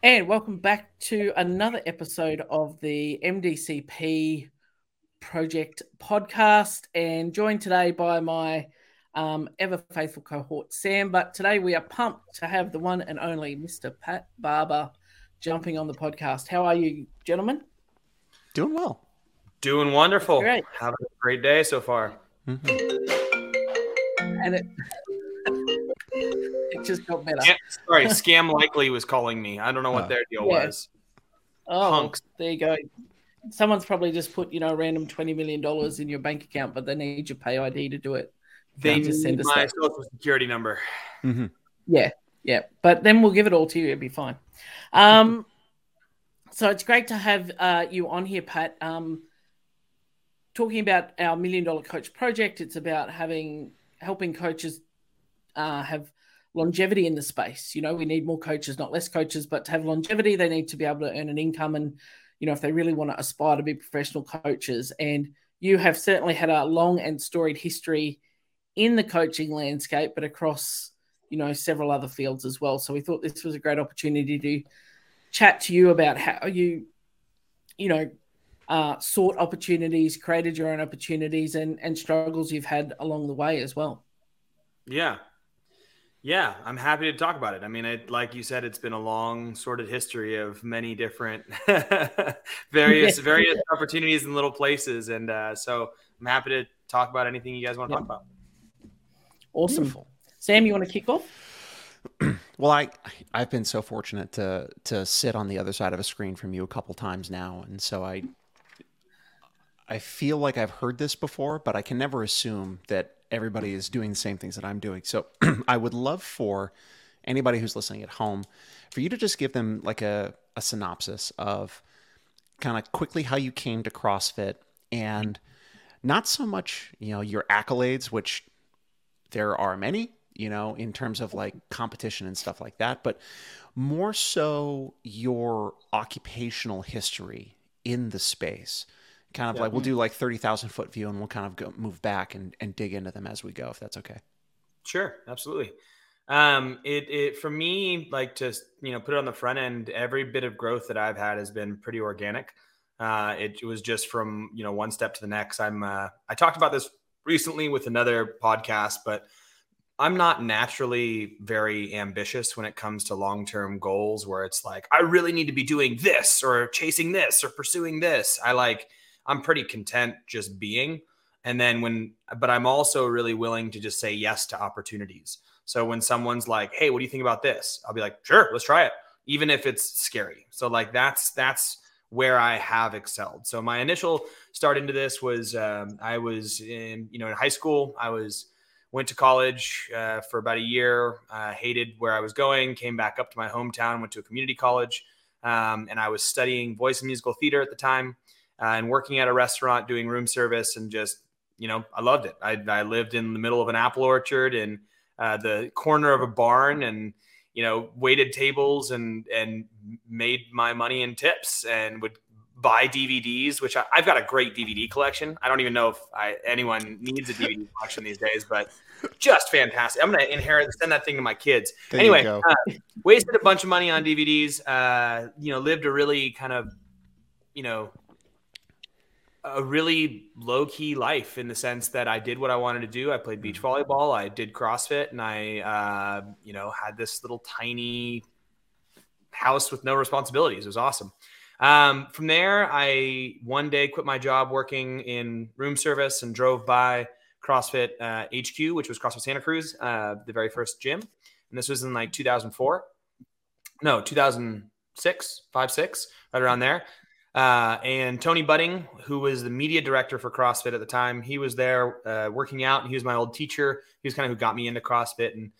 And welcome back to another episode of the MDCP Project podcast. And joined today by my um, ever faithful cohort, Sam. But today we are pumped to have the one and only Mr. Pat Barber jumping on the podcast. How are you, gentlemen? Doing well. Doing wonderful. Great. Having a great day so far. Mm-hmm. And it, it just got better. Yeah, sorry, Scam Likely was calling me. I don't know what Oh. their deal Yeah. was. Oh, Punks. there you go. Someone's probably just put, you know, a random $20 million in your bank account, but they need your pay ID to do it. They Can't just send need us my that. social security number. Mm-hmm. Yeah, yeah. But then we'll give it all to you. It'll be fine. Um, so it's great to have uh, you on here, Pat. Um, talking about our million dollar coach project, it's about having helping coaches uh, have longevity in the space. You know, we need more coaches, not less coaches, but to have longevity, they need to be able to earn an income and, you know, if they really want to aspire to be professional coaches. And you have certainly had a long and storied history in the coaching landscape, but across, you know, several other fields as well. So we thought this was a great opportunity to chat to you about how you, you know, uh, sought opportunities, created your own opportunities, and and struggles you've had along the way as well. Yeah. Yeah, I'm happy to talk about it. I mean, it, like you said, it's been a long, sordid history of many different, various, various opportunities in little places, and uh, so I'm happy to talk about anything you guys want to Yeah. talk about. Awesome, Beautiful. Sam. You want to kick off? Well, I I've been so fortunate to to sit on the other side of a screen from you a couple times now, and so I I feel like I've heard this before, but I can never assume that everybody is doing the same things that I'm doing. So I would love for anybody who's listening at home for you to just give them like a, a synopsis of kind of quickly how you came to CrossFit and not so much, you know, your accolades, which there are many, you know, in terms of like competition and stuff like that, but more so your occupational history in the space. Kind of Yeah. like we'll do like 30,000 foot view and we'll kind of go move back and, and dig into them as we go, if that's okay. Sure, absolutely. Um, it, it for me, like to you know, put it on the front end. Every bit of growth that I've had has been pretty organic. Uh, it, was just from you know one step to the next. I'm uh, I talked about this recently with another podcast, but I'm not naturally very ambitious when it comes to long term goals. Where it's like I really need to be doing this or chasing this or pursuing this. I like I'm pretty content just being. And then when, but I'm also really willing to just say yes to opportunities. So when someone's like, "Hey, what do you think about this?" I'll be like, "Sure, let's try it," even if it's scary. So like that's that's where I have excelled. So my initial start into this was um, I was in you know in high school. I was went to college uh, for about a year. Uh, hated where I was going. Came back up to my hometown. Went to a community college, um, and I was studying voice and musical theater at the time, and working at a restaurant doing room service, and just you know I loved it. I, I lived in the middle of an apple orchard and uh, the corner of a barn and you know waited tables and and made my money in tips and would buy DVDs which I, I've got a great DVD collection. I don't even know if I, anyone needs a DVD collection these days but just fantastic. I'm gonna inherit send that thing to my kids. There anyway uh, wasted a bunch of money on DVDs uh, you know lived a really kind of you know a really low key life in the sense that I did what I wanted to do. I played beach volleyball, I did CrossFit, and I, uh, you know, had this little tiny house with no responsibilities. It was awesome. Um, from there, I one day quit my job working in room service and drove by CrossFit uh, HQ, which was CrossFit Santa Cruz, uh, the very first gym. And this was in like 2004. No, 2006, five, six, right around there. Uh, and Tony Budding, who was the media director for CrossFit at the time, he was there uh, working out, and he was my old teacher. He was kind of who got me into CrossFit. And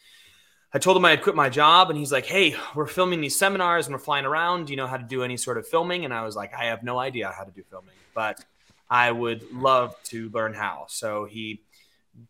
I told him I had quit my job, and he's like, "Hey, we're filming these seminars, and we're flying around. Do you know how to do any sort of filming?" And I was like, "I have no idea how to do filming, but I would love to learn how." So he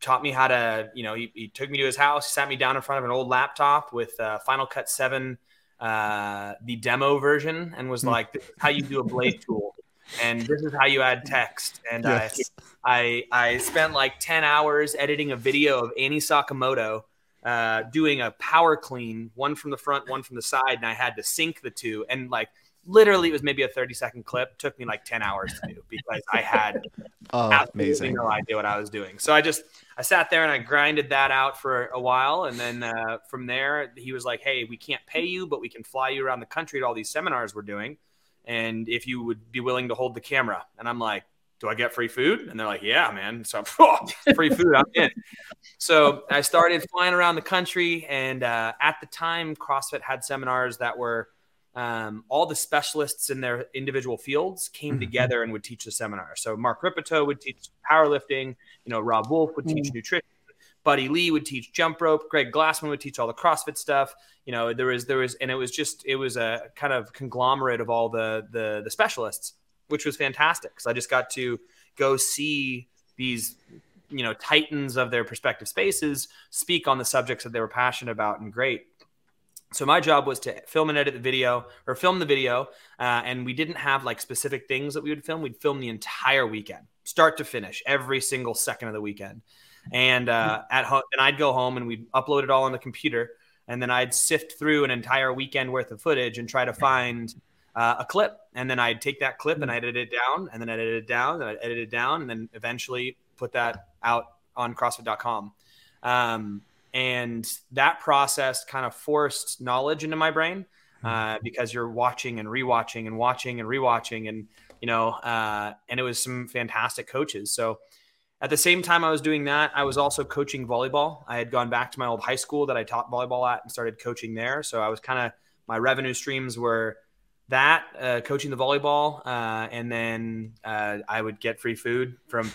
taught me how to, you know, he, he took me to his house, sat me down in front of an old laptop with uh, Final Cut Seven uh, the demo version and was Hmm. like, "This is how you do a blade tool, and this is how you add text." And Yes. I, I, I spent like ten hours editing a video of Annie Sakamoto uh, doing a power clean, one from the front, one from the side, and I had to sync the two. And like literally, it was maybe a 30 second clip. took me like 10 hours to do because I had Oh, absolutely amazing. no idea what I was doing. So I just I sat there and I grinded that out for a while, and then uh, from there he was like, "Hey, we can't pay you, but we can fly you around the country to all these seminars we're doing, and if you would be willing to hold the camera." And I'm like, "Do I get free food?" And they're like, "Yeah, man." So I'm free food, I'm in. So I started flying around the country, and uh, at the time, CrossFit had seminars that were um, all the specialists in their individual fields came Mhm. together and would teach the seminar. So Mark Rippetoe would teach powerlifting, you know, Robb Wolf would teach nutrition, Buddy Lee would teach jump rope, Greg Glassman would teach all the CrossFit stuff. You know, there was there was and it was just it was a kind of conglomerate of all the the the specialists, which was fantastic because I just got to go see these you know titans of their respective spaces speak on the subjects that they were passionate about and great so my job was to film and edit the video or film the video uh, and we didn't have like specific things that we would film. We'd film the entire weekend start to finish every single second of the weekend. And uh, at home and i'd go home and we'd upload it all on the computer and then i'd sift through an entire weekend worth of footage and try to find uh, a clip. And then i'd take that clip and i'd edit it down and then i'd edit it down and i'd edit it down and then eventually put that out on crossfit.com um, and that process kind of forced knowledge into my brain uh, because you're watching and rewatching and watching and rewatching and you know uh, and it was some fantastic coaches. So at the same time i was doing that i was also coaching volleyball. I had gone back to my old high school that i taught volleyball at and started coaching there. So i was kind of my revenue streams were that uh, coaching the volleyball uh, and then uh, i would get free food from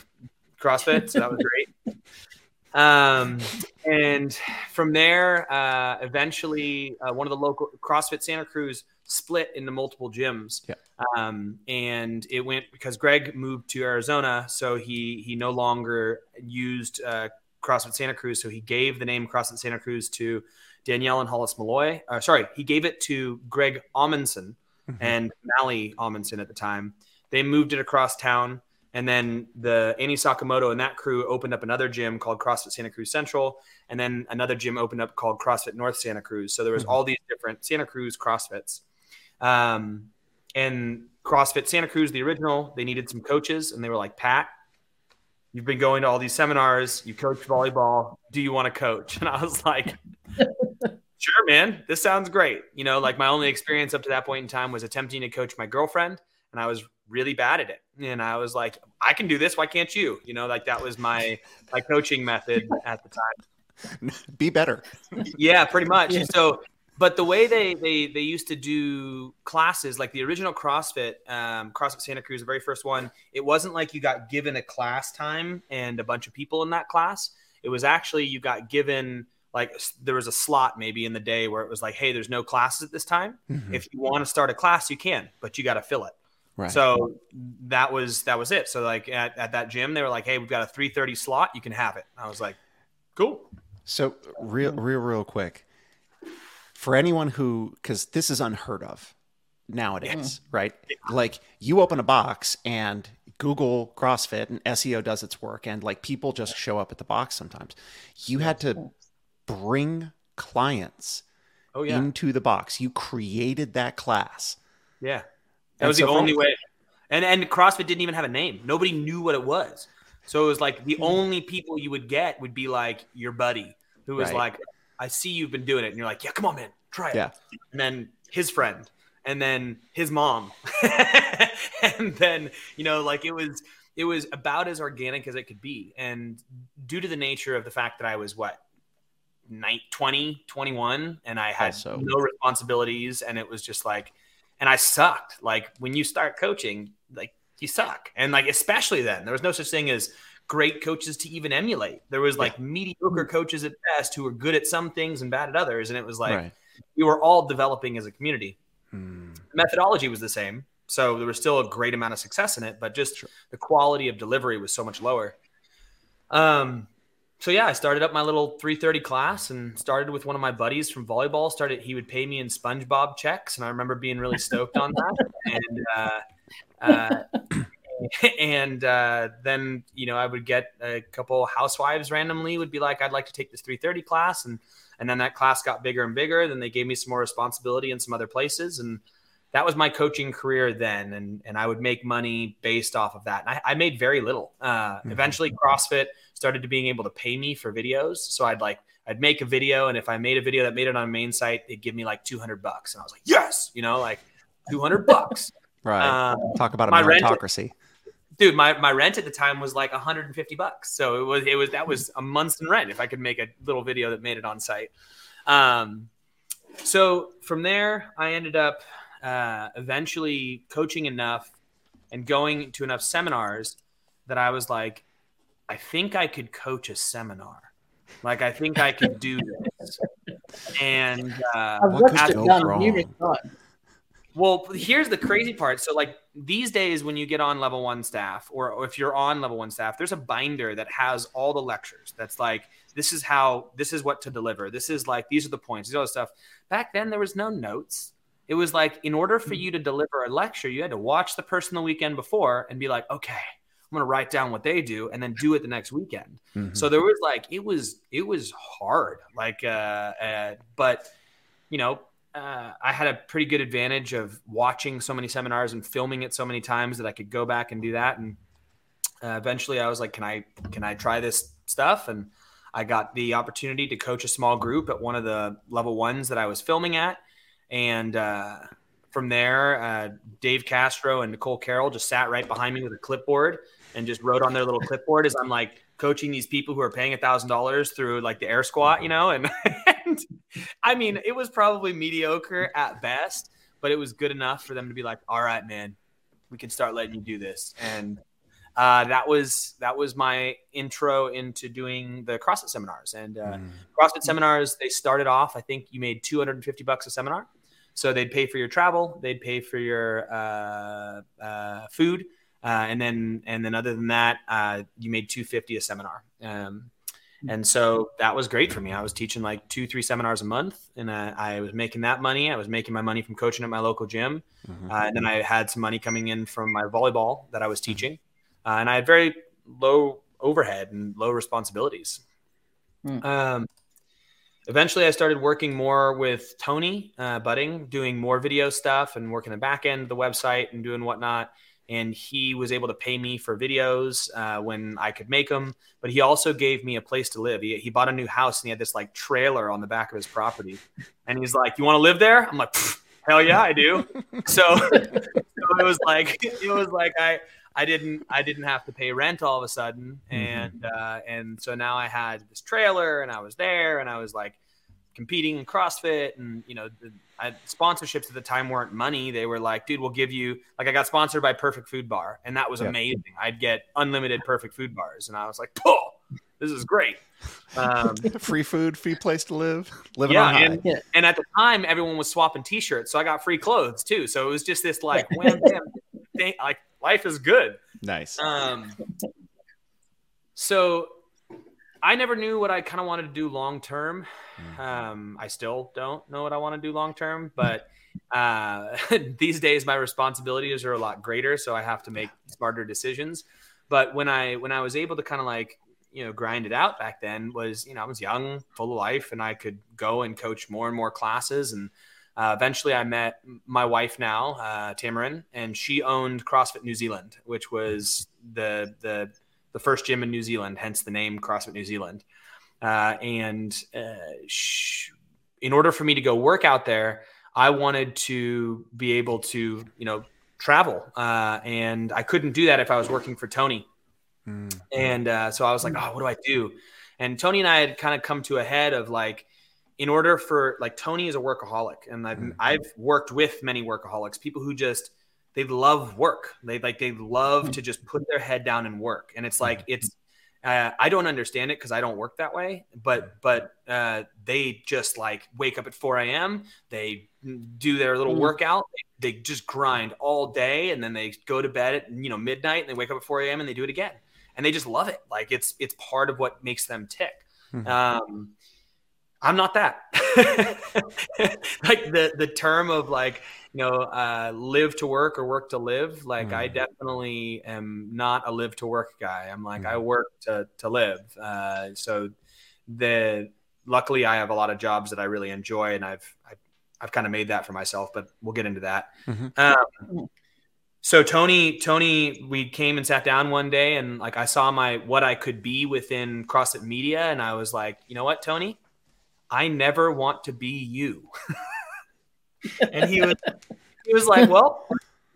crossfit. So that was great. Um, and from there, uh, eventually, uh, one of the local CrossFit Santa Cruz split into multiple gyms. Yeah. Um, and it went because Greg moved to Arizona, so he he no longer used uh, CrossFit Santa Cruz. So he gave the name CrossFit Santa Cruz to Danielle and Hollis Malloy. Uh, sorry, he gave it to Greg Amundson Mhm. and Mally Amundson at the time. They moved it across town. And then the Annie Sakamoto and that crew opened up another gym called CrossFit Santa Cruz Central. And then another gym opened up called CrossFit North Santa Cruz. So there was Mhm. all these different Santa Cruz CrossFits. Um, and CrossFit Santa Cruz, the original, they needed some coaches. And they were like, Pat, you've been going to all these seminars. You coach volleyball. Do you want to coach? And I was like, sure, man. This sounds great. You know, like my only experience up to that point in time was attempting to coach my girlfriend. And I was really bad at it. And I was like, I can do this. Why can't you? You know, like that was my my coaching method at the time. Be better. Yeah, pretty much. Yeah. So, but the way they they they used to do classes, like the original CrossFit, um, CrossFit Santa Cruz, the very first one, it wasn't like you got given a class time and a bunch of people in that class. It was actually you got given like there was a slot maybe in the day where it was like, hey, there's no classes at this time. Mhm. If you want to start a class, you can, but you got to fill it. Right. So that was that was it. So like at, at that gym, they were like, "Hey, we've got a 3:30 slot. You can have it." I was like, "Cool." So real, real, real quick, for anyone who, because this is unheard of nowadays, right? Like you open a box and Google CrossFit and SEO does its work, and like people just show up at the box sometimes. You had to bring clients Oh yeah, into the box. You created that class. yeah. That was so the only way. And and CrossFit didn't even have a name. Nobody knew what it was. So it was like Hmm. the only people you would get would be like your buddy who was Right. like, "I see you've been doing it," and you're like, "Yeah, come on, man, try it." Yeah. And then his friend, and then his mom, and then you know, like it was it was about as organic as it could be. And due to the nature of the fact that I was what night 20 21 and i had Also- no responsibilities and it was just like and i sucked. Like when you start coaching like you suck. And like especially then there was no such thing as great coaches to even emulate. There was like mediocre coaches at best who were good at some things and bad at others. And it was like right. we were all developing as a community. Hmm. methodology was the same. So there was still a great amount of success in it but just Sure. the quality of delivery was so much lower. Um so yeah i started up my little 330 class and started with one of my buddies from volleyball started he would pay me in spongebob checks and i remember being really stoked on that and uh, uh, and uh, then you know I would get a couple housewives randomly would be like, I'd like to take this 330 class, and and then that class got bigger and bigger. Then they gave me some more responsibility in some other places, and that was my coaching career then. And and I would make money based off of that. And I, I made very little. Uh, mm-hmm. Eventually, CrossFit started to being able to pay me for videos, so I'd like I'd make a video, and if I made a video that made it on a main site, they'd give me like 200 bucks, and I was like, yes, you know, like 200 bucks. right. Um, Talk about a meritocracy. dude, my, my rent at the time was like 150 bucks. So it was, it was, that was a month's in rent if I could make a little video that made it on site. Um, so from there, I ended up uh, eventually coaching enough and going to enough seminars that I was like, I think I could coach a seminar. Like I think I could do this. And uh, what could go wrong? Well, here's the crazy part. So, like these days, when you get on level one staff, or if you're on level one staff, there's a binder that has all the lectures. That's like, this is how, this is what to deliver. This is like, these are the points, these are the stuff. Back then, there was no notes. It was like, in order for you to deliver a lecture, you had to watch the person the weekend before and be like, okay, I'm gonna write down what they do and then do it the next weekend. Mm-hmm. So there was like, it was, it was hard. Like, uh, uh but you know, uh, I had a pretty good advantage of watching so many seminars and filming it so many times that I could go back and do that. And uh, eventually, I was like, "Can I can I try this stuff?" And I got the opportunity to coach a small group at one of the level ones that I was filming at. And uh, from there, uh, Dave Castro and Nicole Carroll just sat right behind me with a clipboard and just wrote on their little clipboard as I'm like coaching these people who are paying a thousand dollars through like the air squat, you know, and and I mean, it was probably mediocre at best, but it was good enough for them to be like, "All right, man, we can start letting you do this." And uh, that was that was my intro into doing the CrossFit seminars. And uh, mm. CrossFit seminars, they started off. I think you made 250 bucks a seminar, so they'd pay for your travel, they'd pay for your uh, uh food, uh, and then and then other than that, uh, you made 250 a seminar. Um, and so that was great for me. I was teaching like two, three seminars a month, and uh, I was making that money. I was making my money from coaching at my local gym, mm-hmm. uh, and then I had some money coming in from my volleyball that I was mm-hmm. teaching, uh, and I had very low overhead and low responsibilities. Mm. Um, eventually, I started working more with Tony uh, Budding, doing more video stuff and working the back end of the website and doing whatnot and he was able to pay me for videos uh, when I could make them. But he also gave me a place to live. He, he bought a new house and he had this like trailer on the back of his property, and he's like, "You want to live there?" I'm like, "Hell yeah, I do." so, so it was like it was like I I didn't I didn't have to pay rent all of a sudden, mm-hmm. and mm-hmm. uh, and so now I had this trailer and I was there and I was like competing in CrossFit and you know the, I, sponsorships at the time weren't money. They were like, dude, we'll give you like I got sponsored by Perfect Food Bar, and that was yeah. amazing. I'd get unlimited Perfect Food Bars, and I was like, oh, this is great. Um, free food, free place to live, living yeah, and, yeah. and at the time, everyone was swapping T-shirts, so I got free clothes too. So it was just this like, wham, wham, like life is good. Nice. Um, so I never knew what I kind of wanted to do long term. Mm-hmm. Um, I still don't know what I want to do long term, but uh, these days my responsibilities are a lot greater, so I have to make smarter decisions. But when I when I was able to kind of like you know grind it out back then was you know I was young, full of life, and I could go and coach more and more classes. And uh, eventually, I met my wife now, uh, Tamarin, and she owned CrossFit New Zealand, which was the the the first gym in New Zealand, hence the name CrossFit New Zealand. Uh, and uh, sh- in order for me to go work out there, I wanted to be able to, you know, travel. Uh, and I couldn't do that if I was working for Tony. Mm. And uh, so I was like, oh, what do I do? And Tony and I had kind of come to a head of like, in order for like Tony is a workaholic, and I've, mm-hmm. I've worked with many workaholics, people who just they love work. They like they love to just put their head down and work. And it's like it's uh, I don't understand it because I don't work that way. But but uh, they just like wake up at 4 a.m. They do their little mm. workout. They, they, just grind all day, and then they go to bed at you know midnight, and they wake up at 4 a.m. and they do it again. And they just love it. Like it's it's part of what makes them tick. Mm-hmm. Um, I'm not that. like the the term of like you know uh, live to work or work to live. Like mm. I definitely am not a live to work guy. I'm like mm. I work to to live. Uh, so the luckily I have a lot of jobs that I really enjoy, and I've I've, I've kind of made that for myself. But we'll get into that. Mm-hmm. Um, so Tony, Tony, we came and sat down one day, and like I saw my what I could be within CrossFit Media, and I was like, you know what, Tony, I never want to be you. and he was, he was like, well,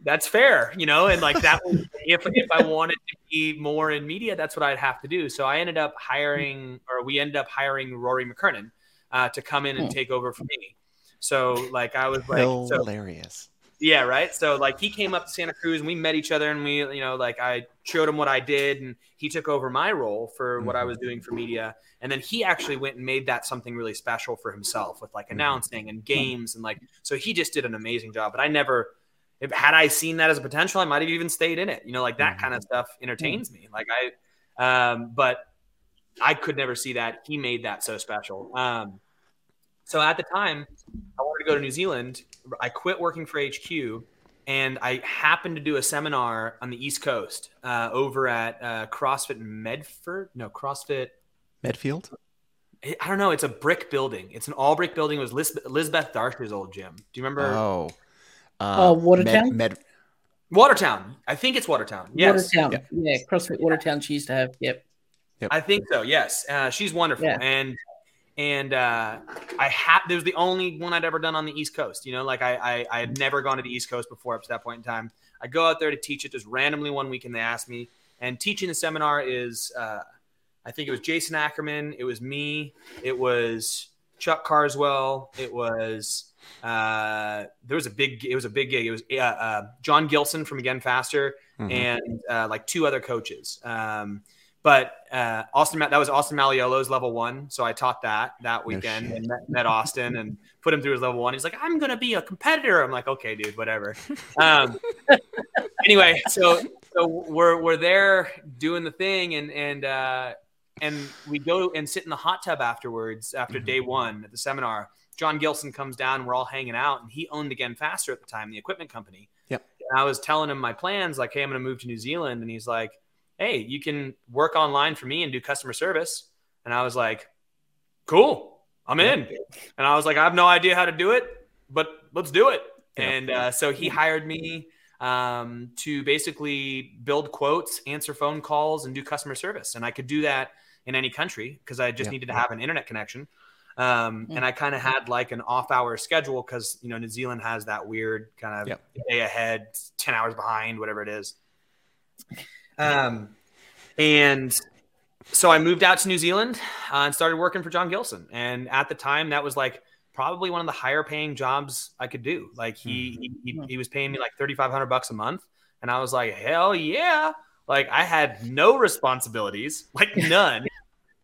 that's fair, you know, and like that was if if I wanted to be more in media, that's what I'd have to do. So I ended up hiring, or we ended up hiring Rory McKernan uh, to come in and hmm. take over for me. So like I was like hilarious. So, yeah, right. So like he came up to Santa Cruz and we met each other and we, you know, like I showed him what I did and he took over my role for what I was doing for media. And then he actually went and made that something really special for himself with like announcing and games and like so he just did an amazing job. But I never if had I seen that as a potential, I might have even stayed in it. You know, like that kind of stuff entertains me. Like I um but I could never see that. He made that so special. Um so at the time, I wanted to go to New Zealand. I quit working for HQ and I happened to do a seminar on the East Coast uh, over at uh, CrossFit Medford. No, CrossFit Medfield. I don't know. It's a brick building. It's an all brick building. It was Liz- Elizabeth Darsh's old gym. Do you remember? Oh, uh, uh Watertown. Med, Med, Watertown. I think it's Watertown. Yes. Watertown. Yeah. yeah. CrossFit Watertown. She used to have. Yep. Yep. I think so. Yes. Uh, she's wonderful. Yeah. And and uh, I had there was the only one I'd ever done on the East Coast. You know, like I, I, I had never gone to the East Coast before up to that point in time. I go out there to teach it just randomly one weekend. They asked me, and teaching the seminar is uh, I think it was Jason Ackerman, it was me, it was Chuck Carswell, it was uh, there was a big it was a big gig. It was uh, uh John Gilson from Again Faster mm-hmm. and uh, like two other coaches. Um, but uh, Austin, that was Austin Malleolo's level one. So I taught that that weekend no and met, met, Austin and put him through his level one. He's like, I'm going to be a competitor. I'm like, okay, dude, whatever. Um, anyway, so, so we're, we're there doing the thing and, and, uh, and we go and sit in the hot tub afterwards after day mm-hmm. one at the seminar. John Gilson comes down, we're all hanging out, and he owned Again Faster at the time, the equipment company. Yep. And I was telling him my plans, like, hey, I'm going to move to New Zealand. And he's like, hey, you can work online for me and do customer service. And I was like, cool, I'm in. And I was like, I have no idea how to do it, but let's do it. And uh, so he hired me um, to basically build quotes, answer phone calls, and do customer service. And I could do that in any country because I just needed to have an internet connection. Um, and I kind of had like an off hour schedule because, you know, New Zealand has that weird kind of day ahead, 10 hours behind, whatever it is. Um, and so I moved out to New Zealand uh, and started working for John Gilson. And at the time, that was like probably one of the higher paying jobs I could do. Like he mm-hmm. he, he, he was paying me like thirty five hundred bucks a month, and I was like, hell yeah! Like I had no responsibilities, like none.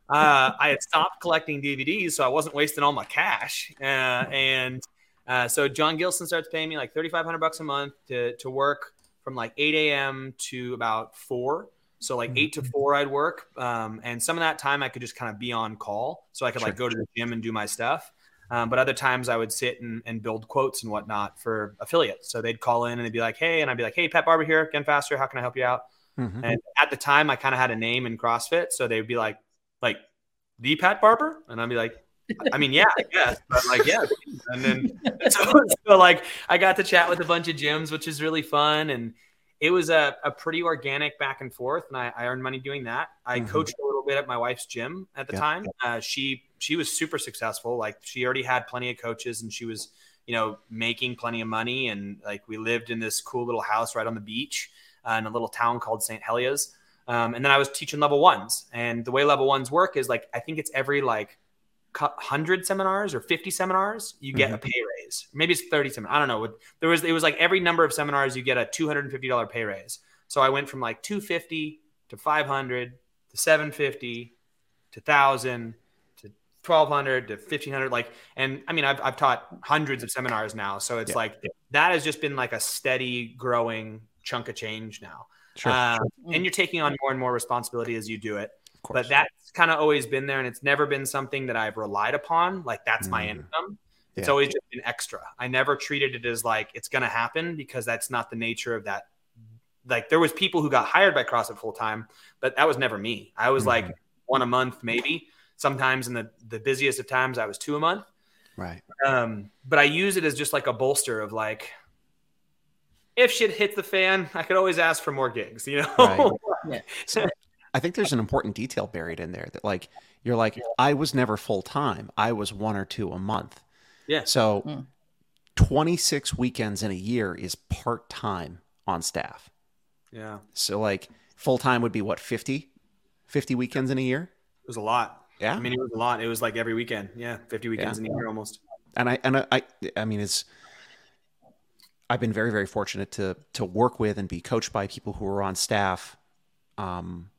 uh, I had stopped collecting DVDs, so I wasn't wasting all my cash. Uh, and uh, so John Gilson starts paying me like thirty five hundred bucks a month to to work from like 8 a.m. to about 4. So like 8 to mm-hmm. 4 I'd work. Um, and some of that time I could just kind of be on call. So I could sure. like go to the gym and do my stuff. Um, but other times I would sit and, and, build quotes and whatnot for affiliates. So they'd call in and they'd be like, hey, and I'd be like, hey, Pat Barber here, Again Faster. How can I help you out? Mm-hmm. And at the time I kind of had a name in CrossFit. So they'd be like, like the Pat Barber? And I'd be like, I mean, yeah, I guess, but like, yeah. And then, so, so, like, I got to chat with a bunch of gyms, which is really fun. And it was a, a pretty organic back and forth. And I, I earned money doing that. I mm-hmm. coached a little bit at my wife's gym at the yeah. time. Uh, she, she was super successful. Like, she already had plenty of coaches and she was, you know, making plenty of money. And like, we lived in this cool little house right on the beach uh, in a little town called St. Heliers. Um, and then I was teaching level ones. And the way level ones work is like, I think it's every like, 100 seminars or 50 seminars, you get mm-hmm. a pay raise. Maybe it's 30 seminars. I don't know. There was it was like every number of seminars you get a $250 pay raise. So I went from like 250 to 500 to 750 to 1000 to 1200 to 1500 like and I mean I've I've taught hundreds of seminars now. So it's yeah. like that has just been like a steady growing chunk of change now. Sure, uh, sure. And you're taking on more and more responsibility as you do it. But that's kind of always been there, and it's never been something that I've relied upon. Like that's my Mm. income. Yeah. It's always just been extra. I never treated it as like it's going to happen because that's not the nature of that. Like there was people who got hired by CrossFit full time, but that was never me. I was like Mhm. one a month, maybe. Sometimes in the the busiest of times, I was two a month. Right. Um, but I use it as just like a bolster of like, if shit hits the fan, I could always ask for more gigs. You know? I think there's an important detail buried in there that like you're like I was never full time. I was one or two a month. Yeah. So Mm. 26 weekends in a year is part time on staff. yeah, So like full time would be what 50 50 weekends in a year? it was a lot. Yeah. I mean, it was a lot. It was like every weekend. Yeah, fifty weekends in a year almost. and I and I, I I mean it's I've been very very fortunate to to work with and be coached by people who are on staff, um,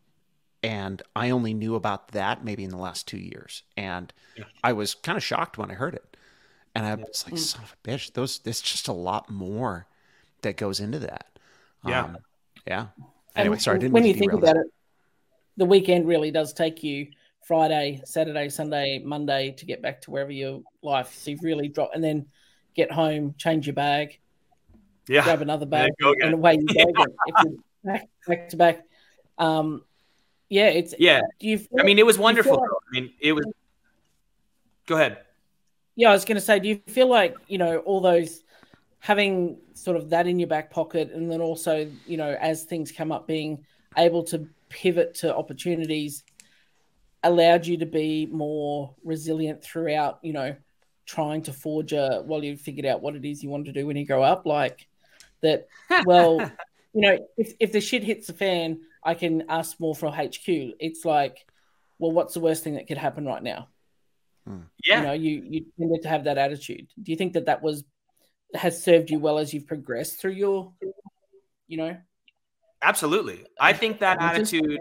and I only knew about that maybe in the last two years, and Yeah. I was kind of shocked when I heard it, and I was like, Mm. son of a bitch, those there's just a lot more that goes into that. Yeah. Um, yeah. And Anyway, sorry, I didn't when mean you to think about it, the weekend really does take you Friday, Saturday, Sunday, Monday to get back to wherever your life. So you've really dropped, and then get home, change your bag, Yeah, grab another bag, and away you go. you're back, back to back, um, yeah, it's yeah. Do you? Feel, I mean, it was wonderful. like- I mean, it was. Go ahead. yeah, I was going to say, do you feel like you know all those having sort of that in your back pocket, and then also you know as things come up, being able to pivot to opportunities allowed you to be more resilient throughout, you know, trying to forge a while you figured out what it is you want to do when you grow up. Like that, well, you know, if, if the shit hits the fan, I can ask more from HQ. It's like, well, what's the worst thing that could happen right now? Yeah, You know, you you tended to have that attitude. Do you think that that was has served you well as you've progressed through your, you know, absolutely. I think that attitude.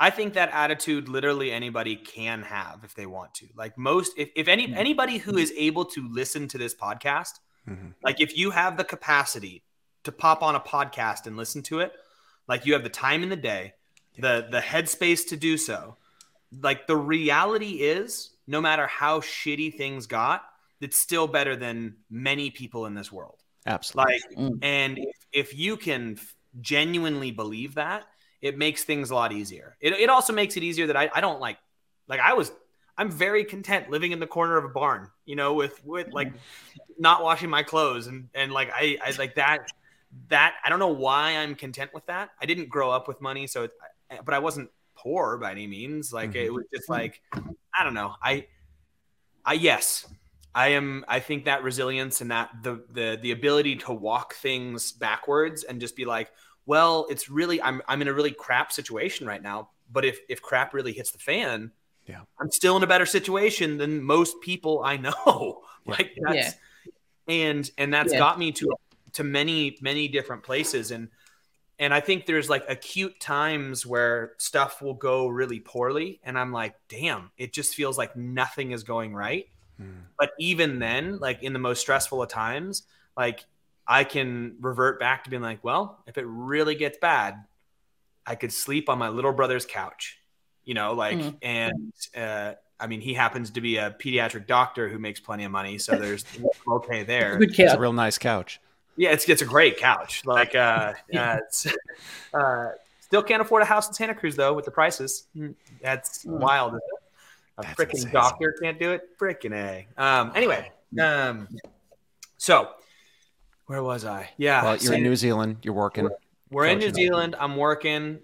I think that attitude literally anybody can have if they want to. Like most, if, if any Yeah. anybody who is able to listen to this podcast, Mhm. like if you have the capacity to pop on a podcast and listen to it, like you have the time in the day, the the headspace to do so. Like the reality is, no matter how shitty things got, it's still better than many people in this world. Absolutely. Like, Mm. and if, if you can f- genuinely believe that, it makes things a lot easier. It, it also makes it easier that I, I don't like, like I was, I'm very content living in the corner of a barn, you know, with, with like not washing my clothes and, and like, I, I like that, that, I don't know why I'm content with that. I didn't grow up with money. So, it, but I wasn't poor by any means. Like Mhm. it was just like, I don't know. I, I, yes, I am. I think that resilience and that the the the ability to walk things backwards and just be like, well, it's really I'm I'm in a really crap situation right now. But if if crap really hits the fan, Yeah. I'm still in a better situation than most people I know. Yeah. like that's Yeah. and and that's Yeah. got me to to many many different places and and I think there's like acute times where stuff will go really poorly and I'm like, damn, it just feels like nothing is going right Mm. but even then like in the most stressful of times like i can revert back to being like well if it really gets bad i could sleep on my little brother's couch you know like Mhm. and uh i mean he happens to be a pediatric doctor who makes plenty of money so there's okay there good It's a real nice couch. Yeah it's it's a great couch. Like uh, uh uh still can't afford a house in santa cruz though with the prices. That's Mm. wild a freaking doctor can't do it? Freaking a. Um anyway um so where was i? Yeah Well, you're in New Zealand. You're working. we're in new zealand. I'm working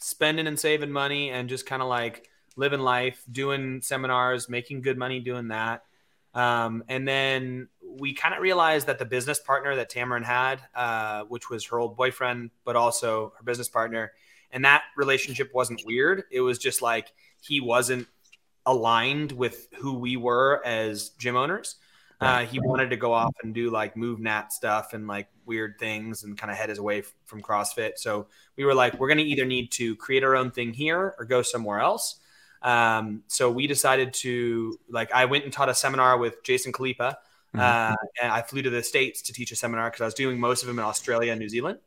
spending and saving money and just kind of like living life doing seminars making good money doing that um, and then we kind of realized that the business partner that Tamarin had, uh, which was her old boyfriend, but also her business partner, and that relationship wasn't weird. It was just like he wasn't aligned with who we were as gym owners. Uh, he wanted to go off and do like MovNat stuff and like weird things and kind of head his away f- from CrossFit. So we were like, we're going to either need to create our own thing here or go somewhere else. Um, so we decided to like, I went and taught a seminar with Jason Khalipa. Mhm. Uh, and I flew to the States to teach a seminar because I was doing most of them in Australia and New Zealand.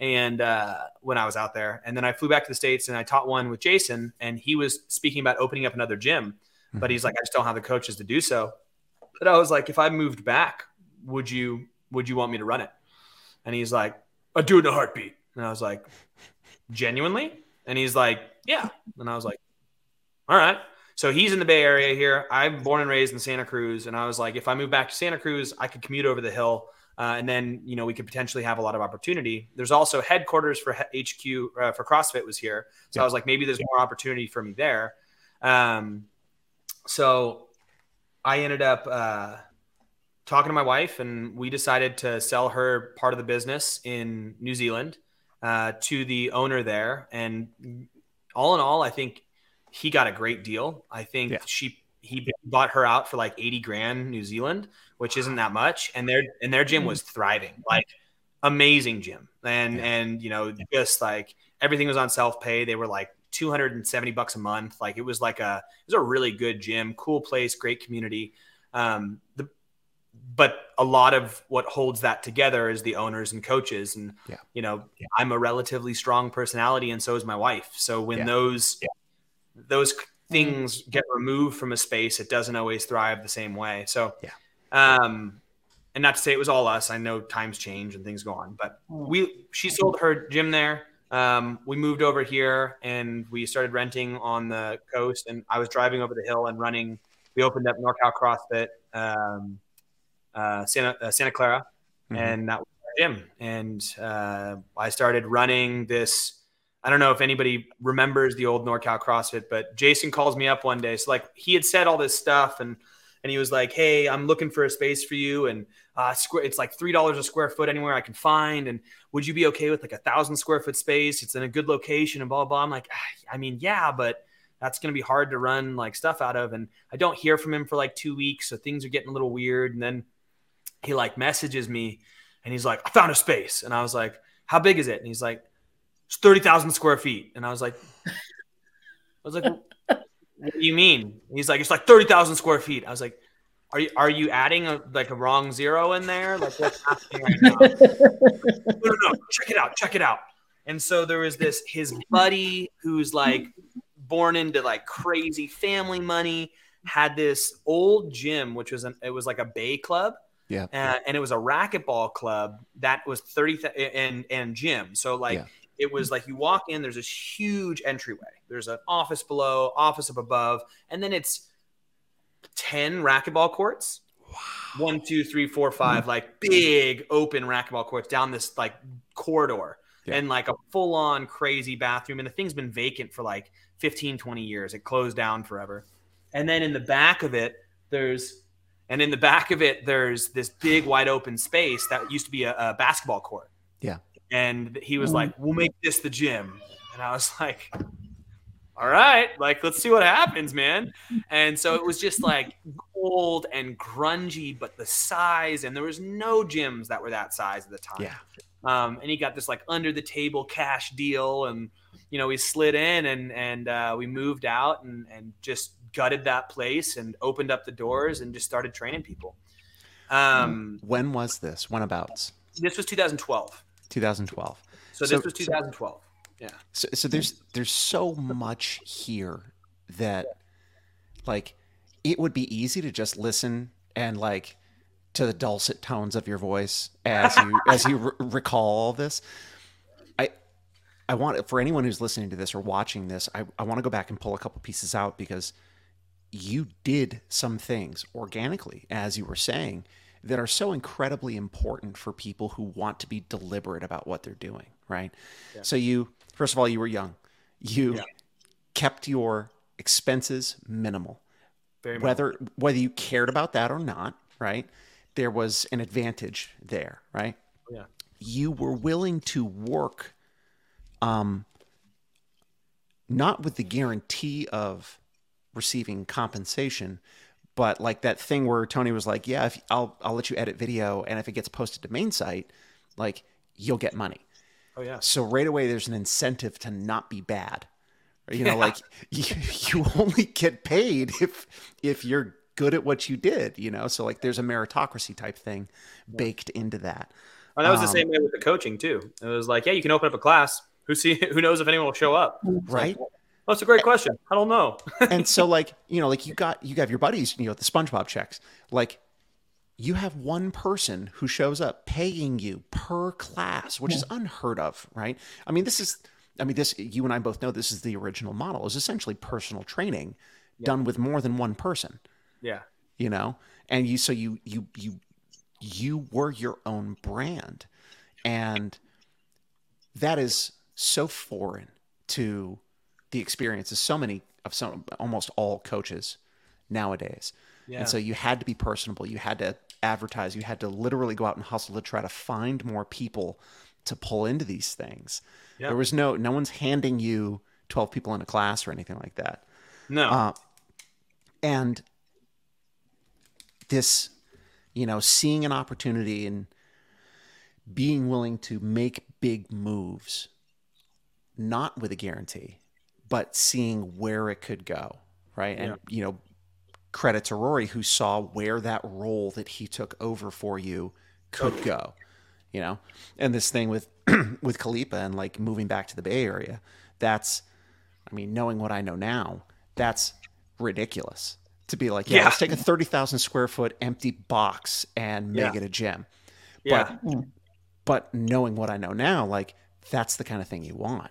and uh, when I was out there, and then I flew back to the states and I taught one with Jason, and he was speaking about opening up another gym, but Mm-hmm. he's like, I just don't have the coaches to do so. But I was like, if I moved back, would you would you want me to run it? And he's like, I'd do it in a heartbeat. And I was like, genuinely? And he's like, yeah. And I was like, all right. So he's in the Bay Area here. I'm born and raised in Santa Cruz, and I was like, if I move back to Santa Cruz, I could commute over the hill, uh, and then you know we could potentially have a lot of opportunity. There's also headquarters for HQ uh, for CrossFit was here, so Yeah. I was like, maybe there's more opportunity for me there. Um, so I ended up uh, talking to my wife, and we decided to sell her part of the business in New Zealand uh, to the owner there. And all in all, I think he got a great deal. I think Yeah. she he bought her out for like 80 grand New Zealand, which isn't that much. And their and their gym was thriving, like amazing gym. And Yeah. and you know, just like everything was on self-pay. They were like 270 bucks a month. Like it was like a it was a really good gym, cool place, great community. Um the but a lot of what holds that together is the owners and coaches and Yeah. you know i'm a relatively strong personality and so is my wife so when Yeah. those those things get removed from a space it doesn't always thrive the same way so Yeah. um and not to say it was all us i know times change and things go on but we she sold her gym there um, we moved over here and we started renting on the coast and i was driving over the hill and running we opened up norcal crossfit um, uh, santa, uh, santa clara Mhm. and that was our gym and uh, i started running this i don't know if anybody remembers the old norcal crossfit but jason calls me up one day so like he had said all this stuff and and he was like hey i'm looking for a space for you and uh, square, it's like three dollars a square foot anywhere I can find. And would you be okay with like a thousand square foot space? It's in a good location and blah blah. I'm like, "Ah, I mean, yeah, but that's gonna be hard to run like stuff out of. And I don't hear from him for like two weeks, so things are getting a little weird. And then he like messages me, and he's like, I found a space, and I was like, How big is it? And he's like, It's thirty thousand square feet, and I was like, I was like, What do you mean? He's like, It's like thirty thousand square feet. I was like. Are you, are you adding a, like a wrong zero in there? Like what's happening right now? no, no, no, check it out, check it out. And so there was this his buddy who's like born into like crazy family money had this old gym, which was an it was like a bay club. Yeah. Uh, and it was a racquetball club that was 30 th- and and gym. So like Yeah. It was like you walk in, there's this huge entryway. There's an office below, office up above, and then it's 10 racquetball courts. One, two, three, four, five, like big open racquetball courts down this like corridor Yeah. and like a full on crazy bathroom. And the thing's been vacant for like 15, 20 years. It closed down forever. And then in the back of it, there's, and in the back of it, there's this big wide open space that used to be a, a basketball court. Yeah. And he was Mhm. like, we'll make this the gym. And I was like, all right, like, let's see what happens, man. And so it was just like old and grungy, but the size, and there was no gyms that were that size at the time. Yeah. Um, and he got this like under the table cash deal, and you know we slid in and and uh, we moved out and and just gutted that place and opened up the doors and just started training people. Um, When was this? When Whenabouts? this was 2012. 2012. So this So- was 2012. So, so there's there's so much here that like it would be easy to just listen and like to the dulcet tones of your voice as you as you r- recall all this. I I want for anyone who's listening to this or watching this, I, I want to go back and pull a couple pieces out because you did some things organically, as you were saying, that are so incredibly important for people who want to be deliberate about what they're doing, right? Yeah. So you first of all, you were young. You Yeah. kept your expenses minimal. Very. Whether whether you cared about that or not, right? There was an advantage there, right? Yeah. You were willing to work um not with the guarantee of receiving compensation, but like that thing where Tony was like, "Yeah, if I'll I'll let you edit video, and if it gets posted to main site, like you'll get money." Oh yeah. So right away, there's an incentive to not be bad. You know, Yeah. like you, you only get paid if if you're good at what you did. You know, so like there's a meritocracy type thing baked into that. Oh, that was the Um, same way with the coaching too. It was like, yeah, you can open up a class. Who see? Who knows if anyone will show up? Right. Like, that's a great question. I don't know. and so like you know like you got you have your buddies you know the spongebob checks. Like you have one person who shows up paying you per class which is unheard of right? I mean this is i mean this you and i both know this is the original model is essentially personal training done with more than one person. Yeah. you know? And you so you you you you were your own brand. And that is so foreign to the experience of so many of some almost all coaches nowadays Yeah. and so you had to be personable you had to advertise you had to literally go out and hustle to try to find more people to pull into these things Yeah. there was no no one's handing you 12 people in a class or anything like that no. uh, and this, you know, seeing an opportunity and being willing to make big moves, not with a guarantee, but seeing where it could go, right? And, you know, credit to Rory who saw where that role that he took over for you could go, you know? And this thing with, with Khalipa and like moving back to the Bay Area, that's, I mean, knowing what I know now, that's ridiculous to be like, yeah, Yeah. let's take a 30,000 square foot empty box and make Yeah. it a gym. yeah. But, but knowing what I know now, like that's the kind of thing you want